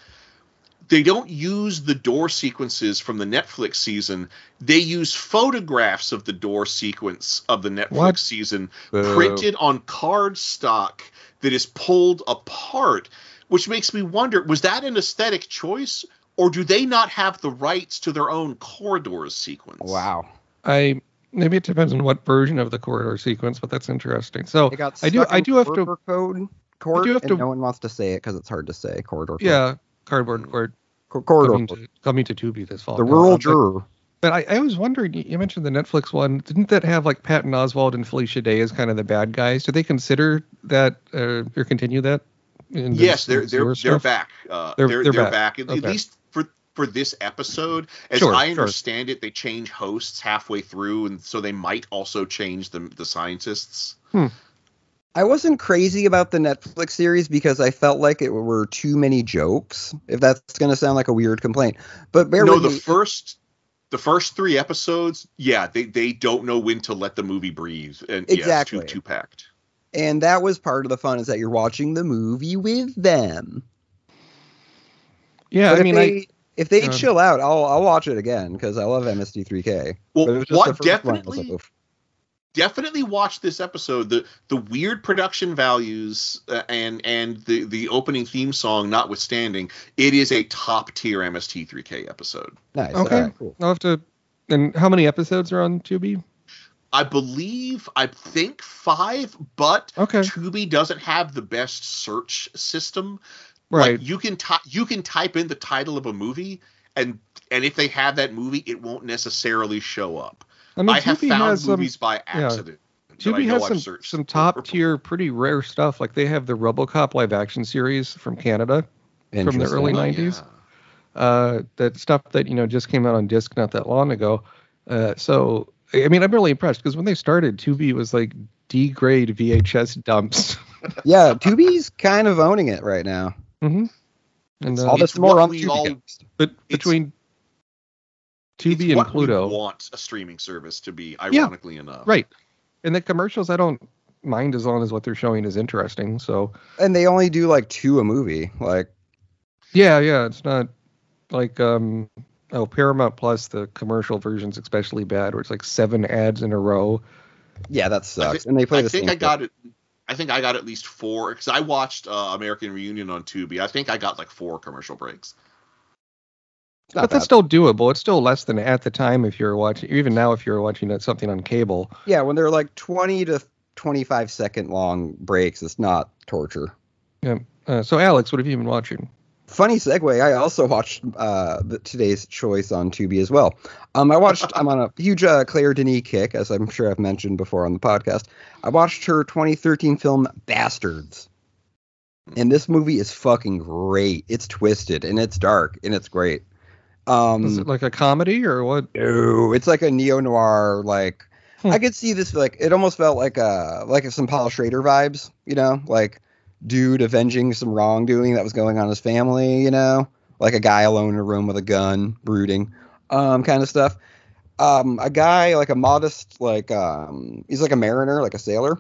they don't use the door sequences from the Netflix season. They use photographs of the door sequence of the Netflix What? season Boo. printed on cardstock that is pulled apart, which makes me wonder was that an aesthetic choice or do they not have the rights to their own corridors sequence? Wow. I maybe it depends on what version of the corridor sequence, but that's interesting. So I do I do have to code court, have and to- no one wants to say it because it's hard to say corridor. code. yeah cardboard mm. court Co- corridor. coming to, coming to Tubi this fall. The No, rural juror. But I, I was wondering, you you mentioned the Netflix one. Didn't that have like Patton Oswalt and Felicia Day as kind of the bad guys? Do they consider that uh, or continue that? in the yes, they're sewer they're they're back. Uh, They're- they're they're they're, back. back. At, at least for for this episode, as Sure, I sure. understand it, they change hosts halfway through, and so they might also change the the scientists. I wasn't crazy about the Netflix series because I felt like it were too many jokes. If that's going to sound like a weird complaint, but bear no, with the me. first the first three episodes, yeah, they they don't know when to let the movie breathe, and Exactly. yeah, it's too too packed. and that was part of the fun is that you're watching the movie with them. Yeah, But I mean, if I, they, if they um, chill out, I'll I'll watch it again because I love MST3K. Well, But it was just what the first one, I was definitely like, "Oof." Definitely watch this episode. The the weird production values uh, and and the the opening theme song notwithstanding, it is a top tier MST3K episode. nice. Okay. All right, cool. I'll have to. And how many episodes are on Tubi? I believe I think five, but Okay, Tubi doesn't have the best search system. right. Like you can ty- you can type in the title of a movie and and if they have that movie, it won't necessarily show up. I mean, I have Tubi found has some. movies by accident. that I Tubi has some some top tier, pretty rare stuff. Like they have the RoboCop live action series from Canada. From the early Oh, 90s? yeah. uh, that stuff that you know just came out on disc not that long ago. Uh, so I mean, I'm really impressed because when they started, Tubi was like D grade VHS dumps. Yeah, Tubi's kind of owning it right now. Mm hmm And It's uh, All this more what on we Tubi. all- but between Tubi It's and Pluto, want a streaming service to be, ironically enough. right? And the commercials, I don't mind as long as what they're showing is interesting. So And they only do like two a movie. Like, yeah, yeah, it's not like um oh Paramount Plus the commercial version's especially bad where it's like seven ads in a row. yeah, that sucks. thi- and they play I the think same. I got it. I think I got at least four because I watched uh, American Reunion on Tubi. I think I got like four commercial breaks. But that's still doable. It's still less than at the time if you're watching, even now if you're watching something on cable. Yeah, when they're like 20 to 25 second long breaks, it's not torture. Yeah. Uh, so Alex, what have you been watching? Funny segue. I also watched uh, the, today's choice on Tubi as well. Um, I watched. I'm on a huge uh, Claire Denis kick, as I'm sure I've mentioned before on the podcast. I watched her 2013 film Bastards, and this movie is fucking great. It's twisted and it's dark and it's great. Um, Is it like a comedy or what? No, it's like a neo noir. Like Hmm. I could see this. Like it almost felt like uh like some Paul Schrader vibes. You know, like dude avenging some wrongdoing that was going on in his family. You know, like a guy alone in a room with a gun, brooding, um, kind of stuff. Um, a guy like a modest, like um, he's like a mariner, like a sailor,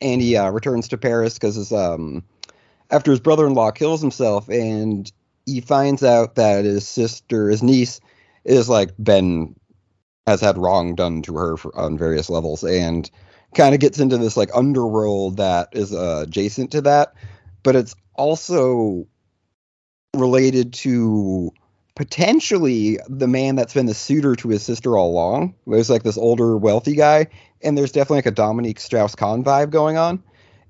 and he uh, returns to Paris because his um after his brother-in-law kills himself and he finds out that his sister, his niece, is like been has had wrong done to her for, on various levels, and kind of gets into this like underworld that is uh, adjacent to that, but it's also related to potentially the man that's been the suitor to his sister all along. There's like this older, wealthy guy, and there's definitely like a Dominique Strauss Kahn vibe going on.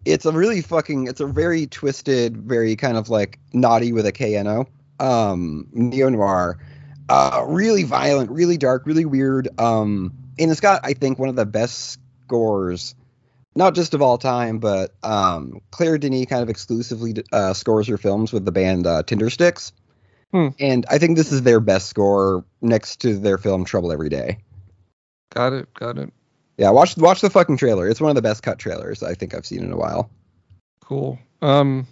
It's a really fucking, it's a very twisted, very kind of like naughty with a KNO, um, neo noir, uh, really violent, really dark, really weird. Um, and it's got, I think, one of the best scores, not just of all time, but um, Claire Denis kind of exclusively uh, scores her films with the band uh, Tindersticks. Hmm. And I think this is their best score next to their film Trouble Every Day. Got it. Got it. Yeah, watch watch the fucking trailer. It's one of the best cut trailers I think I've seen in a while. Cool. Um,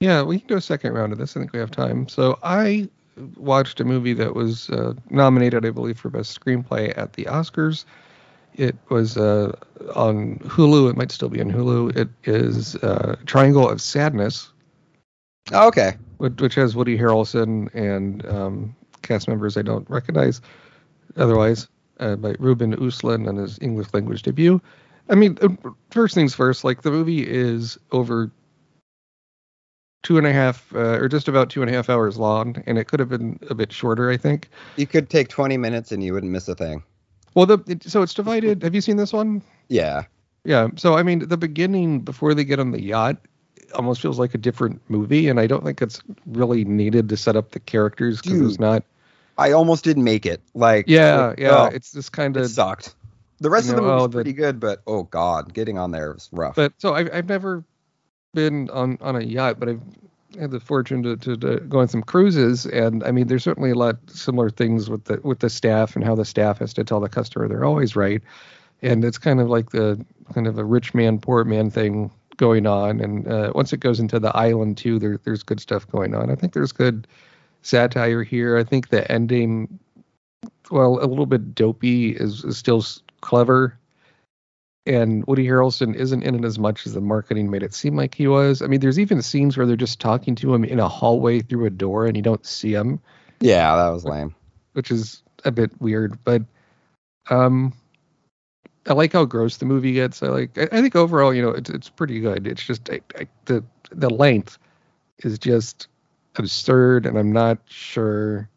yeah, we can do a second round of this. I think we have time. So I watched a movie that was uh, nominated, I believe, for best screenplay at the Oscars. It was uh, on Hulu. It might still be on Hulu. It is uh, Triangle of Sadness, Oh, okay. which, which has Woody Harrelson and um, cast members I don't recognize otherwise, uh, by Ruben Östlund on his English language debut. I mean, uh, first things first, like the movie is over two and a half, uh, or just about two and a half hours long, and it could have been a bit shorter, I think. You could take 20 minutes and you wouldn't miss a thing. Well, the it, so it's divided. Have you seen this one? Yeah. Yeah. So I mean, the beginning before they get on the yacht almost feels like a different movie, and I don't think it's really needed to set up the characters because it's not. I almost didn't make it. Like Yeah, like, yeah. oh, it's just kind it of. sucked. The rest of the know, movie's oh, the- pretty good, but oh god, getting on there was rough. But so I've I've never been on on a yacht, but I've had the fortune to, to, to go on some cruises, and I mean, there's certainly a lot similar things with the with the staff and how the staff has to tell the customer they're always right, and it's kind of like the kind of a rich man poor man thing going on, and uh, once it goes into the island too, there there's good stuff going on. I think there's good satire here. I think the ending, well, a little bit dopey, is, is still clever and Woody Harrelson isn't in it as much as the marketing made it seem like he was. I mean, there's even scenes where they're just talking to him in a hallway through a door and you don't see him, yeah, that was lame. which is a bit weird. But um, I like how gross the movie gets. I like. I, I think overall, you know, it's it's pretty good. It's just I, I, the the length is just absurd, and I'm not sure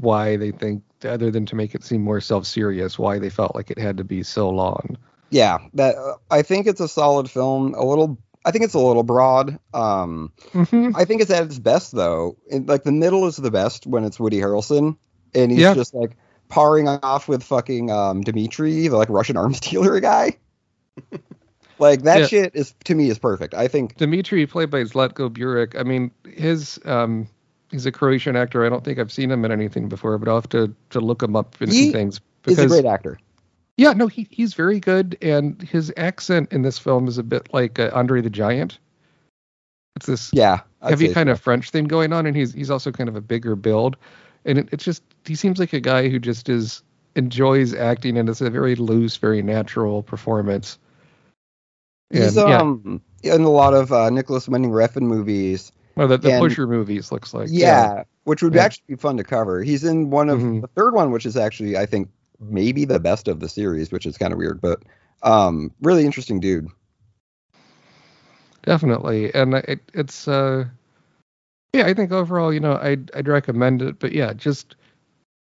why they think, other than to make it seem more self-serious, why they felt like it had to be so long. Yeah, that uh, I think it's a solid film. A little, I think it's a little broad. Um, Mm-hmm. I think it's at its best though. In, like the middle is the best when it's Woody Harrelson, and he's Yeah. just like parring off with fucking um, Dimitri, the like Russian arms dealer guy. like that Yeah. shit is to me is perfect. I think Dimitri, played by Zlatko Burek. I mean, his um, he's a Croatian actor. I don't think I've seen him in anything before, but I'll have to to look him up in He things he's a great actor. yeah, no, he he's very good, and his accent in this film is a bit like uh, Andre the Giant. It's this Yeah, I'd heavy kind so. of French thing going on, and he's he's also kind of a bigger build, and it, it's just he seems like a guy who just is enjoys acting, and it's a very loose, very natural performance. He's And, yeah, um in a lot of uh, Nicolas Winding Refn movies. well, the, the and- Pusher movies looks like yeah, which would Yeah. actually be fun to cover. He's in one of Mhm. the third one, which is actually I think maybe the best of the series, which is kind of weird, but um, really interesting dude. definitely and it, it's uh yeah i think overall you know i'd i'd recommend it but yeah just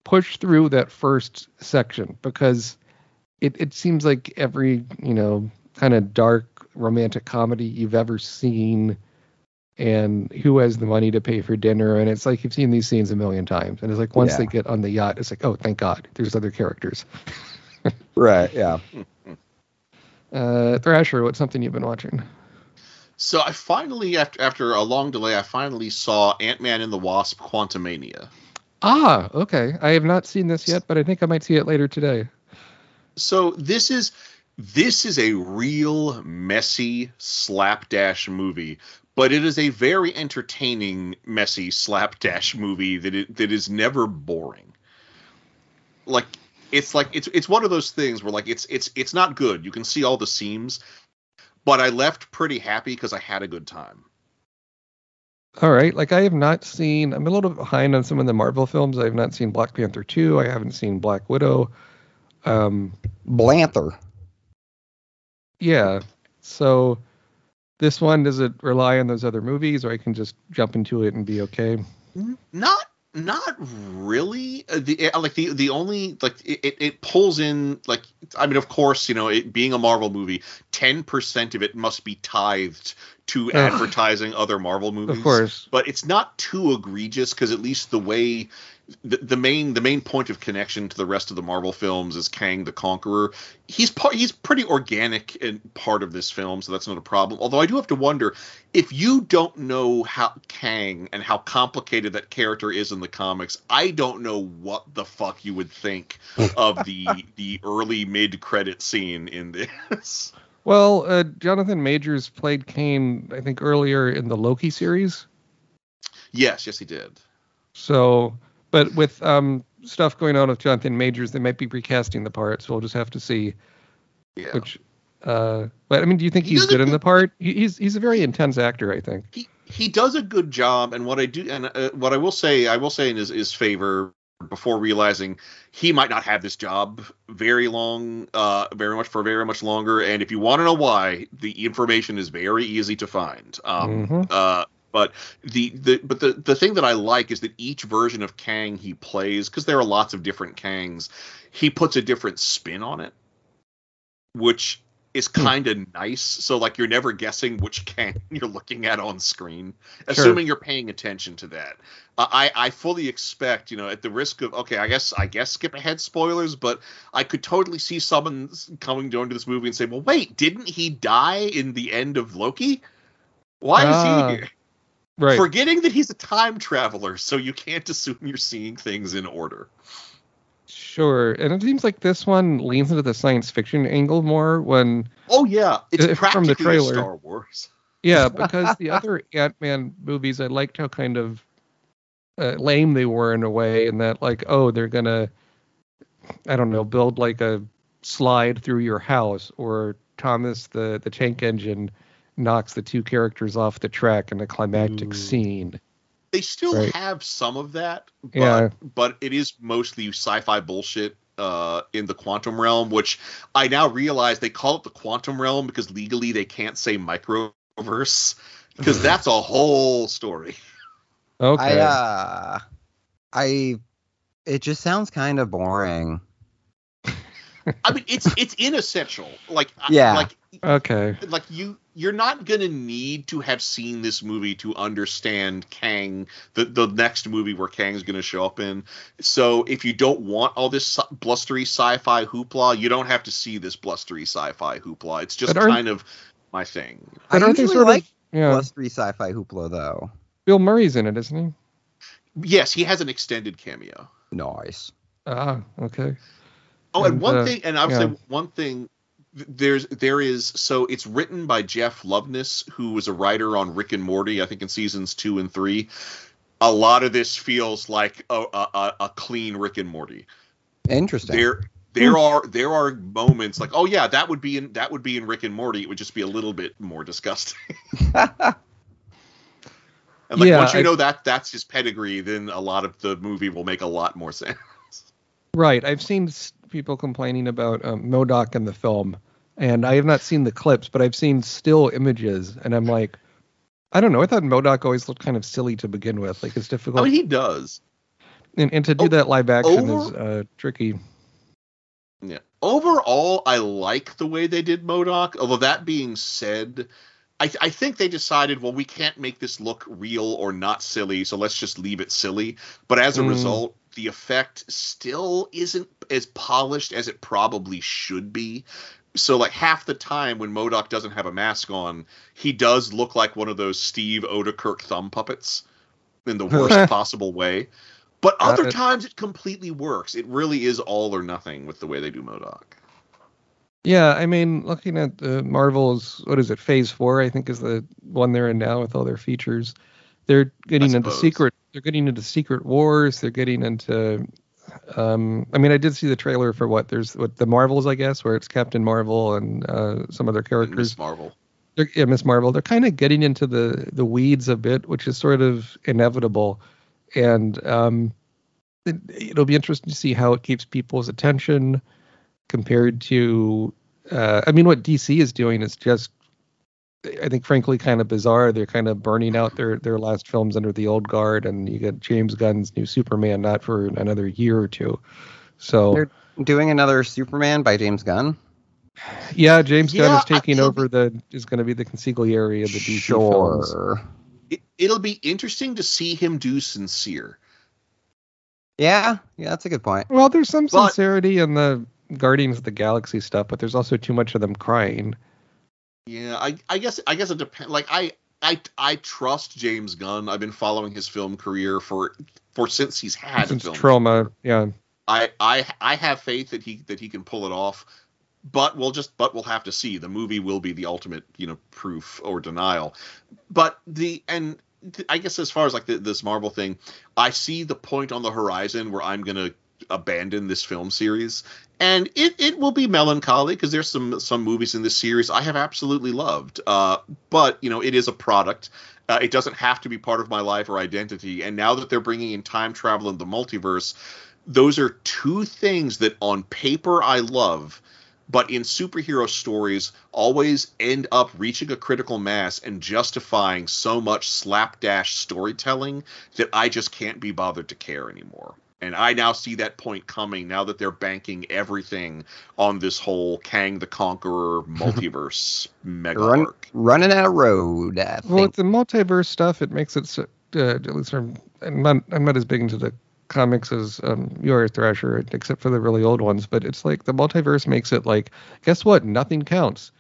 push through that first section because it, it seems like every you know kind of dark romantic comedy you've ever seen and who has the money to pay for dinner and it's like you've seen these scenes a million times and it's like once Yeah. they get on the yacht it's like oh thank god there's other characters Right. Yeah. uh thrasher what's something you've been watching So I finally, after after a long delay, I finally saw Ant Man and the Wasp: Quantumania. ah okay i have not seen this yet but i think i might see it later today So this is this is a real messy slapdash movie, but it is a very entertaining messy slapdash movie that it, that is never boring. Like it's like it's it's one of those things where like it's it's it's not good. You can see all the seams, but I left pretty happy because I had a good time. All right. Like I have not seen. I'm a little behind on some of the Marvel films. I have not seen Black Panther two. I haven't seen Black Widow. Um, Blanther. Yeah. So this one does it rely on those other movies, or I can just jump into it and be okay? not not really Uh, the uh, like the the only like it, it- pulls in like i mean of course you know it being a marvel movie 10% of it must be tithed to advertising other marvel movies Of course. but it's not too egregious because at least the way the, the main the main point of connection to the rest of the Marvel films is Kang the Conqueror. He's part he's pretty organic and part of this film, so that's not a problem. Although I do have to wonder if you don't know how Kang and how complicated that character is in the comics. I don't know what the fuck you would think of the the early mid credit scene in this. Well, uh, Jonathan Majors played Kang, I think, earlier in the Loki series. Yes, yes, he did. So, but with um, stuff going on with Jonathan Majors, they might be recasting the part. So we'll just have to see. Yeah. Which, uh, but I mean, do you think He he's does a good in the part? He, he's he's a very intense actor, I think. he he does a good job and what i do and uh, what i will say i will say in his, his favor before realizing he might not have this job very long uh very much for very much longer and if you want to know why the information is very easy to find um Mhm. uh But the, the but the the thing that I like is that each version of Kang he plays, because there are lots of different Kangs, he puts a different spin on it, which is Hmm. kind of nice. So like you're never guessing which Kang you're looking at on screen, assuming you're paying attention to that. Uh, I I fully expect, you know, at the risk of okay, I guess I guess skip ahead spoilers, but I could totally see someone coming down to this movie and say, well, wait, didn't he die in the end of Loki? Why is Ah, he here? Right. Forgetting that he's a time traveler, so you can't assume you're seeing things in order. Sure. And it seems like this one leans into the science fiction angle more when Oh yeah, it's If- from the practically trailer. Star Wars. Yeah, because the other Ant Man movies, I liked how kind of uh, lame they were in a way, and that like, oh, they're gonna, I don't know, build like a slide through your house, or Thomas the the tank engine knocks the two characters off the track in a climactic Ooh. scene. They still Right. have some of that, but Yeah. but it is mostly sci-fi bullshit uh, in the quantum realm, which I now realize they call it the quantum realm because legally they can't say microverse because that's a whole story. Okay. I uh, I, it just sounds kind of boring. I mean, it's it's inessential. Like I- Yeah. like okay. like you you're not gonna need to have seen this movie to understand Kang, the the next movie where Kang's gonna show up in. So if you don't want all this blustery sci-fi hoopla, you don't have to see this blustery sci-fi hoopla. It's just kind of my thing. I But aren't they usually sort like of yeah? blustery sci-fi hoopla though. Bill Murray's in it, isn't he? Yes, he has an extended cameo. Nice. Ah, okay. Oh, and, And, one uh, thing, and I would yeah. say one thing. Th- There's there is so it's written by Jeff Loveness, who was a writer on Rick and Morty, I think in seasons two and three. A lot of this feels like a a, a- clean Rick and Morty. Interesting. There there are there are moments like oh yeah that would be in that would be in Rick and Morty. It would just be a little bit more disgusting. And like Yeah, once you I- know that that's his pedigree, then a lot of the movie will make a lot more sense. Right. I've seen people complaining about um, MODOK in the film, and I have not seen the clips, but I've seen still images, and I'm like, I don't know. I thought MODOK always looked kind of silly to begin with. Like it's I difficult, mean he does. and, and to do Oh, that live action is uh, tricky. Yeah. Overall, I like the way they did MODOK. Although that being said, I, I think they decided, well, we can't make this look real or not silly, so let's just leave it silly. But as a Mm. result, the effect still isn't as polished as it probably should be. So, like half the time when MODOK doesn't have a mask on, he does look like one of those Steve Oedekerk thumb puppets in the worst possible way. But Uh, other it- times it completely works. It really is all or nothing with the way they do MODOK. Yeah, I mean, looking at the Marvel's, what is it, Phase Four? I think is the one they're in now with all their features. They're getting into secret. They're getting into Secret Wars. They're getting into. Um, I mean, I did see the trailer for what there's what the Marvels, I guess, where it's Captain Marvel and uh, some other characters. Miss Marvel. They're, yeah, Miss Marvel. They're kind of getting into the the weeds a bit, which is sort of inevitable, and um, it, it'll be interesting to see how it keeps people's attention compared to. Uh, I mean, what DC is doing is just, I think, frankly, kind of bizarre. They're kind of burning out their their last films under the old guard, and you get James Gunn's new Superman not for another year or two. So They're- Doing another Superman by James Gunn. yeah, James Gunn Yeah, is taking I- over the is going to be the consigliere of the DC films. Sure. It, it'll be interesting to see him do sincere. Yeah, yeah, that's a good point. Well, there's some But- sincerity in the Guardians of the Galaxy stuff, but there's also too much of them crying. Yeah, I, I guess I guess it depends. Like I, I I trust James Gunn. I've been following his film career for for since he's had Since a film. trauma, yeah. I, I I have faith that he that he can pull it off. But we'll just but we'll have to see. The movie will be the ultimate, you know, proof or denial. But the and I guess as far as like the, this Marvel thing, I see the point on the horizon where I'm gonna abandon this film series, and it, it will be melancholy because there's some some movies in this series I have absolutely loved. Uh, but you know, it is a product. Uh, it doesn't have to be part of my life or identity. And now that they're bringing in time travel and the multiverse, those are two things that on paper I love, but in superhero stories always end up reaching a critical mass and justifying so much slapdash storytelling that I just can't be bothered to care anymore. And I now see that point coming now that they're banking everything on this whole Kang the Conqueror multiverse mega Run, arc. running out of road. I Well, think. with the multiverse stuff, it makes it so, uh, at least from I'm not I'm not as big into the comics as um, you are, Thrasher, except for the really old ones. But it's like the multiverse makes it like, guess what? Nothing counts.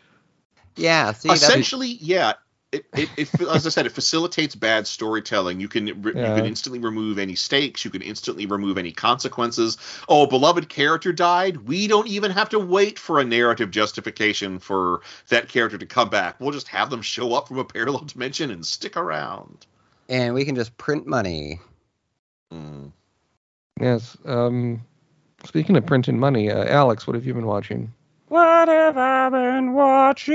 yeah, see, that's, Essentially, yeah. It, it, it, as I said, it facilitates bad storytelling. You can re- you can instantly remove any stakes. You can instantly remove any consequences. Oh, a beloved character died. We don't even have to wait for a narrative justification for that character to come back. We'll just have them show up from a parallel dimension and stick around. and we can just print money. Mm. Yes. Um, speaking of printing money, uh, Alex, what have you been watching? What have I been watching?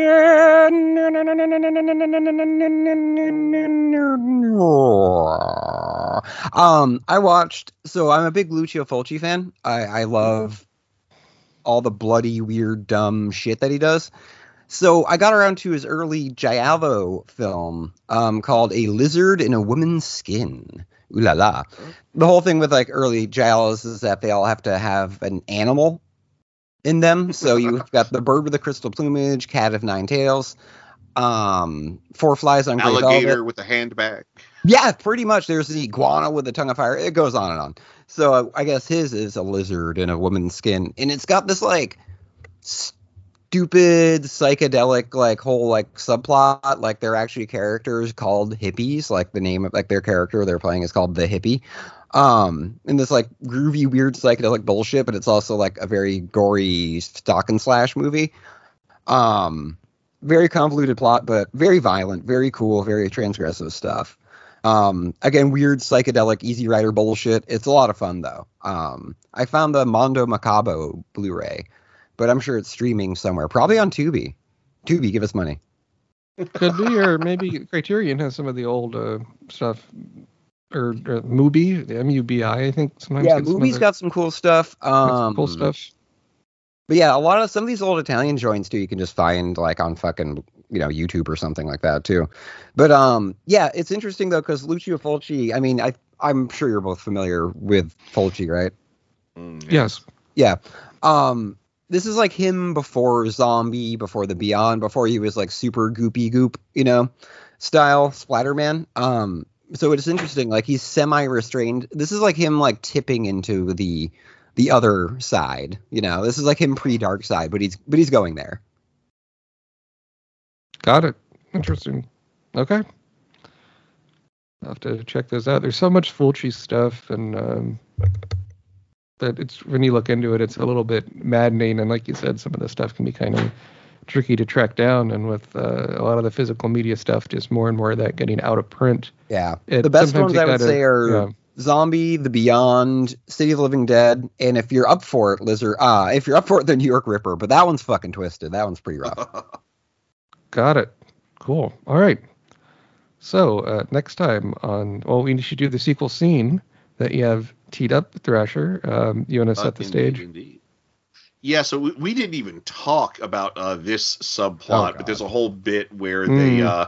Um, I watched. So I'm a big Lucio Fulci fan. I, I love all the bloody, weird, dumb shit that he does. So I got around to his early Giallo film um, called A Lizard in a Woman's Skin. Ooh la la. The whole thing with like early Giallos is that they all have to have an animal in them. So you've got the bird with the crystal plumage, cat of nine tails, um, four flies on. Alligator with a handbag. Yeah, pretty much. There's the iguana with the tongue of fire. It goes on and on. So uh, I guess his is a lizard in a woman's skin, and it's got this like stupid psychedelic like whole like subplot. Like they're actually characters called hippies. Like the name of like their character they're playing is called the hippie. Um, and this like groovy, weird psychedelic bullshit, but it's also like a very gory stock and slash movie. Um, very convoluted plot, but very violent, very cool, very transgressive stuff. Um, again, weird psychedelic Easy Rider bullshit. It's a lot of fun though. Um, I found the Mondo Macabro Blu-ray, but I'm sure it's streaming somewhere, probably on Tubi. Tubi, give us money. It could be, or maybe Criterion has some of the old uh, stuff, or, or Mubi, the M U B I, I think sometimes. Yeah, gets some of movie's the- got some cool stuff. got some Um, cool stuff. But yeah, a lot of some of these old Italian joints too, you can just find like on fucking you know YouTube or something like that too. But um, yeah, it's interesting though because Lucio Fulci. I mean, I I'm sure you're both familiar with Fulci, right? Mm, Yes. Yeah. Um, this is like him before Zombie, before the Beyond, before he was like super goopy goop, you know, style Splatterman. Um, so it's interesting. Like he's semi restrained. This is like him like tipping into the the other side. You know, this is like him pre Dark Side, but he's but he's going there. Got it. Interesting. Okay. I'll have to check those out. There's so much Fulci stuff, and um, that it's when you look into it, it's a little bit maddening. And like you said, some of the stuff can be kind of tricky to track down. And with uh, a lot of the physical media stuff, just more and more of that getting out of print. Yeah. It- the best ones I would gotta- say are yeah. Zombie, The Beyond, City of the Living Dead, and if you're up for it, Lizard. Ah, if you're up for it, the New York Ripper. But that one's fucking twisted. That one's pretty rough. Got it. Cool. All right. So uh, next time on, well, we should do the sequel scene that you have teed up, Thrasher. Um, you want to set the indeed, stage? Indeed. Yeah, so we, we didn't even talk about uh, this subplot, Oh, but there's a whole bit where they Hmm. uh,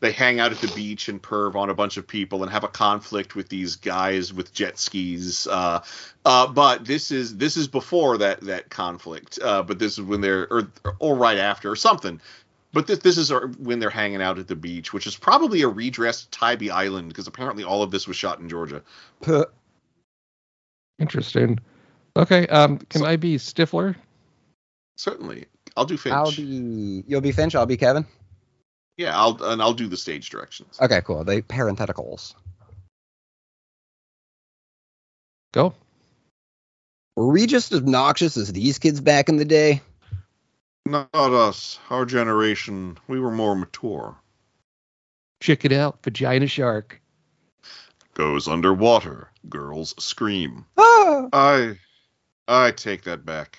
they hang out at the beach and perv on a bunch of people and have a conflict with these guys with jet skis. Uh, uh, but this is this is before that that conflict. Uh, but this is when they're or or right after or something. But this this is uh, when they're hanging out at the beach, which is probably a redressed Tybee Island because apparently all of this was shot in Georgia. Interesting. Okay. Um, can So- I be Stifler? Certainly, I'll do Finch. I'll be you'll be Finch, I'll be Kevin. Yeah, I'll and I'll do the stage directions. Okay, cool. They parentheticals. Go. Were we just as obnoxious as these kids back in the day? Not us. Our generation, we were more mature. Check it out, vagina shark. Goes underwater. Girls scream. Ah! I, I take that back.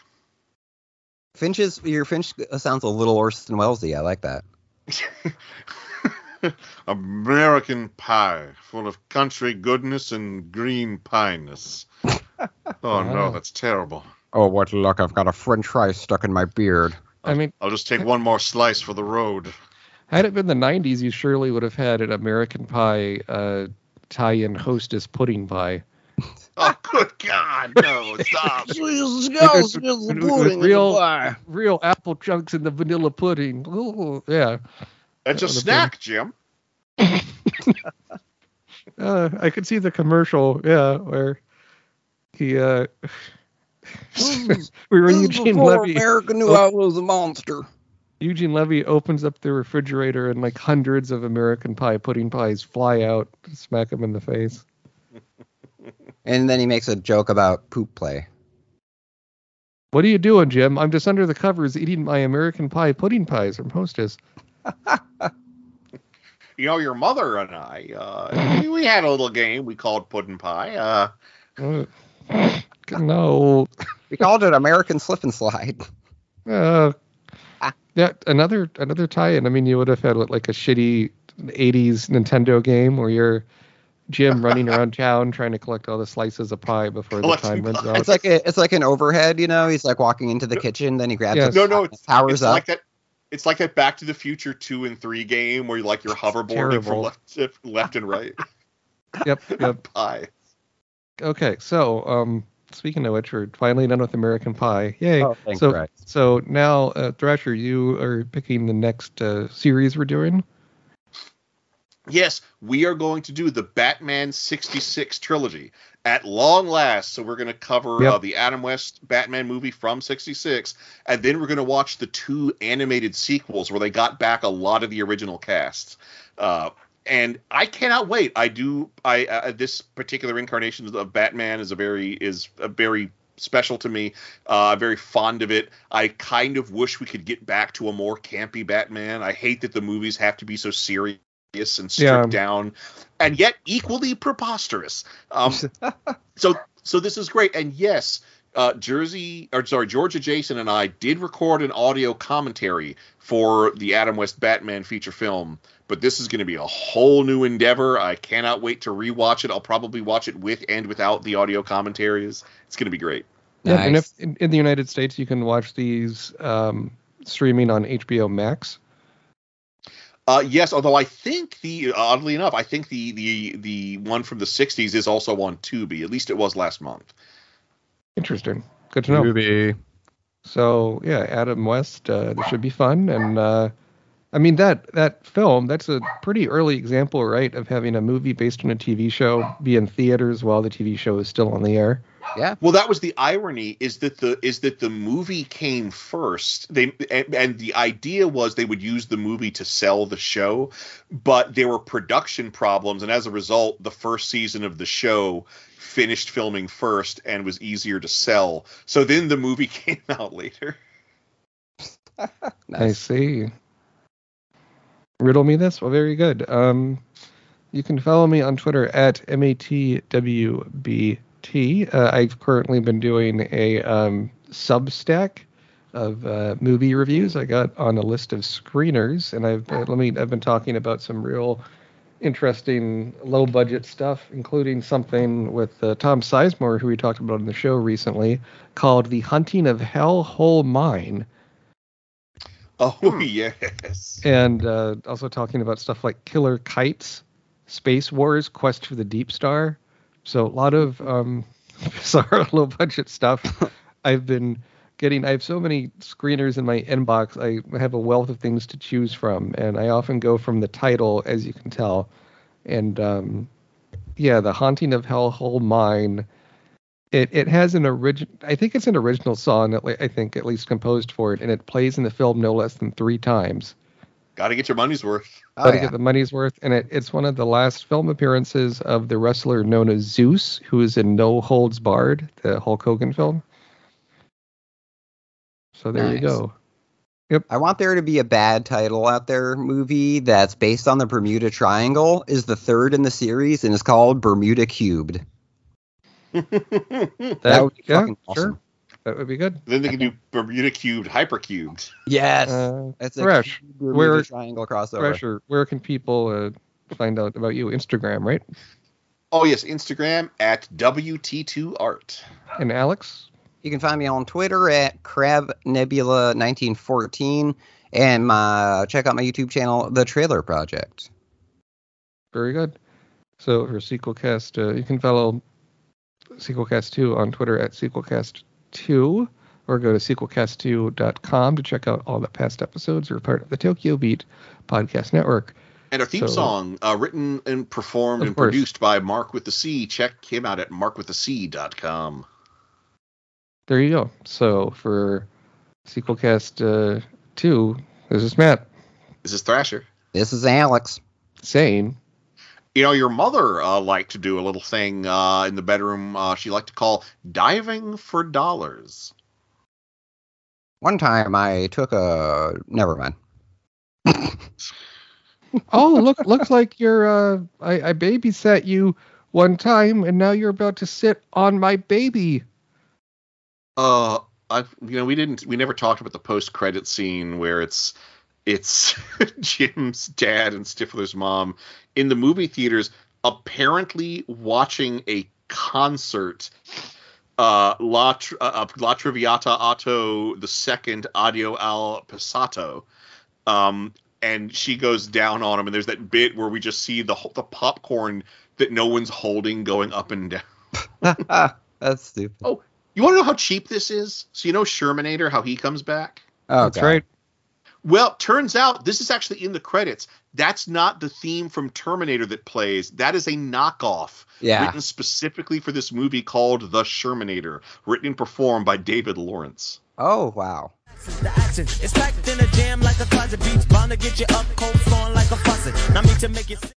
Finch's your Finch sounds a little Orson Wellesy. I like that. American pie, full of country goodness and green pineness. Oh no, that's terrible. Oh, what luck! I've got a French fry stuck in my beard. I mean, I'll just take one more slice for the road. had it been the '90s, you surely would have had an American Pie uh, tie-in hostess pudding pie. Oh, good God, no, stop. With- with- with real, real apple chunks in the vanilla pudding. Ooh, yeah, That's a That would've snack, Jim. uh, I could see the commercial. Yeah, where he uh, we were Eugene Levy. America knew I was a monster. Eugene Levy opens up the refrigerator and like hundreds of American Pie pudding pies fly out, to smack him in the face. And then he makes a joke about poop play. What are you doing, Jim? I'm just under the covers eating my American Pie pudding pies from Hostess. You know, your mother and I, uh, we, we had a little game we called pudding Pie. Uh, Uh, no. We called it American Slip and Slide. Uh, yeah, another another tie-in. I mean, you would have had what, like a shitty '80s Nintendo game where you're Jim running around town trying to collect all the slices of pie before the time runs out. It's like a, it's like an overhead, you know. He's like walking into the kitchen, then he grabs Yes. it, no, no, it's, powers it's up. like that. It's like that Back to the Future two and three game where you like you're hoverboarding from left, left and right. Yep, yep. Pie. Okay, so um, speaking of which, we're finally done with American Pie. Yay! Oh, thank so, Christ. so now, uh, Thrasher, you are picking the next uh, series we're doing. Yes, we are going to do the Batman 66 trilogy at long last. So we're going to cover Yep. uh, the Adam West Batman movie from 66, and then we're going to watch the two animated sequels where they got back a lot of the original casts. Uh, and I cannot wait. I do. I uh, this particular incarnation of Batman is a very is a very special to me. Uh, very fond of it. I kind of wish we could get back to a more campy Batman. I hate that the movies have to be so serious and stripped Yeah. down, and yet equally preposterous. Um, so so this is great. And yes, uh, Jersey or sorry, Georgia Jason and I did record an audio commentary for the Adam West Batman feature film. But this is going to be a whole new endeavor. I cannot wait to rewatch it. I'll probably watch it with and without the audio commentaries. It's going to be great. Yeah, and if in, in the United States you can watch these um, streaming on HBO Max. Uh, yes, although I think the oddly enough, I think the the the one from the '60s is also on Tubi. At least it was last month. Interesting. Good to know. Movie. So yeah, Adam West. Uh, this should be fun, and uh, I mean that that film. That's a pretty early example, right, of having a movie based on a TV show be in theaters while the TV show is still on the air. Well, that was the irony is that the is that the movie came first. They and, and the idea was they would use the movie to sell the show, but there were production problems, and as a result, the first season of the show finished filming first and was easier to sell. So then the movie came out later. I see. Riddle me this. Well, very good. Um, you can follow me on Twitter at matwbt. Uh, I've currently been doing a um, Substack of uh, movie reviews. I got on a list of screeners, and I've uh, let me. I've been talking about some real interesting low budget stuff, including something with uh, Tom Sizemore, who we talked about on the show recently, called "The Haunting of Hell Hole Mine." Oh yes. and uh, also talking about stuff like Killer Kites, Space Wars, Quest for the Deep Star. So a lot of um, bizarre low budget stuff. I've been getting. I have so many screeners in my inbox. I have a wealth of things to choose from, and I often go from the title, as you can tell. And um, yeah, the Haunting of Hellhole Mine. It it has an original. I think it's an original song. at le- I think at least composed for it, and it plays in the film no less than three times. Got to get your money's worth. Oh, Got to yeah. get the money's worth, and it, it's one of the last film appearances of the wrestler known as Zeus, who is in No Holds Barred, the Hulk Hogan film. So there you Nice. go. I want there to be a bad title out there movie that's based on the Bermuda Triangle, is the third in the series, and is called Bermuda Cubed. That, That would be yeah, fucking awesome. sure. That would be good. Then they can do Bermuda cubed, hypercubed. Yes. Uh, that's a Fresh. Bermuda Where- Triangle crossover. Pressure. Where can people uh, find out about you? Instagram, right? Oh yes, Instagram at WT2Art. And Alex. You can find me on Twitter at Crab Nebula 1914 and my check out my YouTube channel, The Trailer Project. Very good. So for Sequelcast, uh, you can follow Sequelcast2 on Twitter at Sequelcast2 or go to sequelcast2.com to check out all the past episodes are part of the Tokyo Beat podcast network. And our theme So- song, uh, written and performed and course. produced by Marc with the C. Check him out at markwiththec.com. There you go. So for Sequelcast uh, 2, this is Mat This is Thrasher. This is Alex. saying, You know, your mother uh, liked to do a little thing uh, in the bedroom uh, she liked to call diving for dollars. One time I took a. Never mind. oh, look, looks like you're, uh, I, I babysat you one time and now you're about to sit on my baby. Uh, I you know we didn't we never talked about the post credit scene where it's it's Jim's dad and Stifler's mom in the movie theaters apparently watching a concert. Uh, La, Tr- uh, La Traviata Otto the second Addio del passato. Um, and she goes down on him, and there's that bit where we just see the the popcorn that no one's holding going up and down. That's stupid. Oh, you want to know how cheap this is? So you know Shermanator, how he comes back? Oh, That's God. right. Well, turns out this is actually in the credits. That's not the theme from Terminator that plays. That is a knockoff Yeah. written specifically for this movie called The Shermanator, written and performed by David Lawrence. Oh, wow. The action is packed in a jam like a closet beats bound to get you up cold flowing like a faucet. Not me to make it.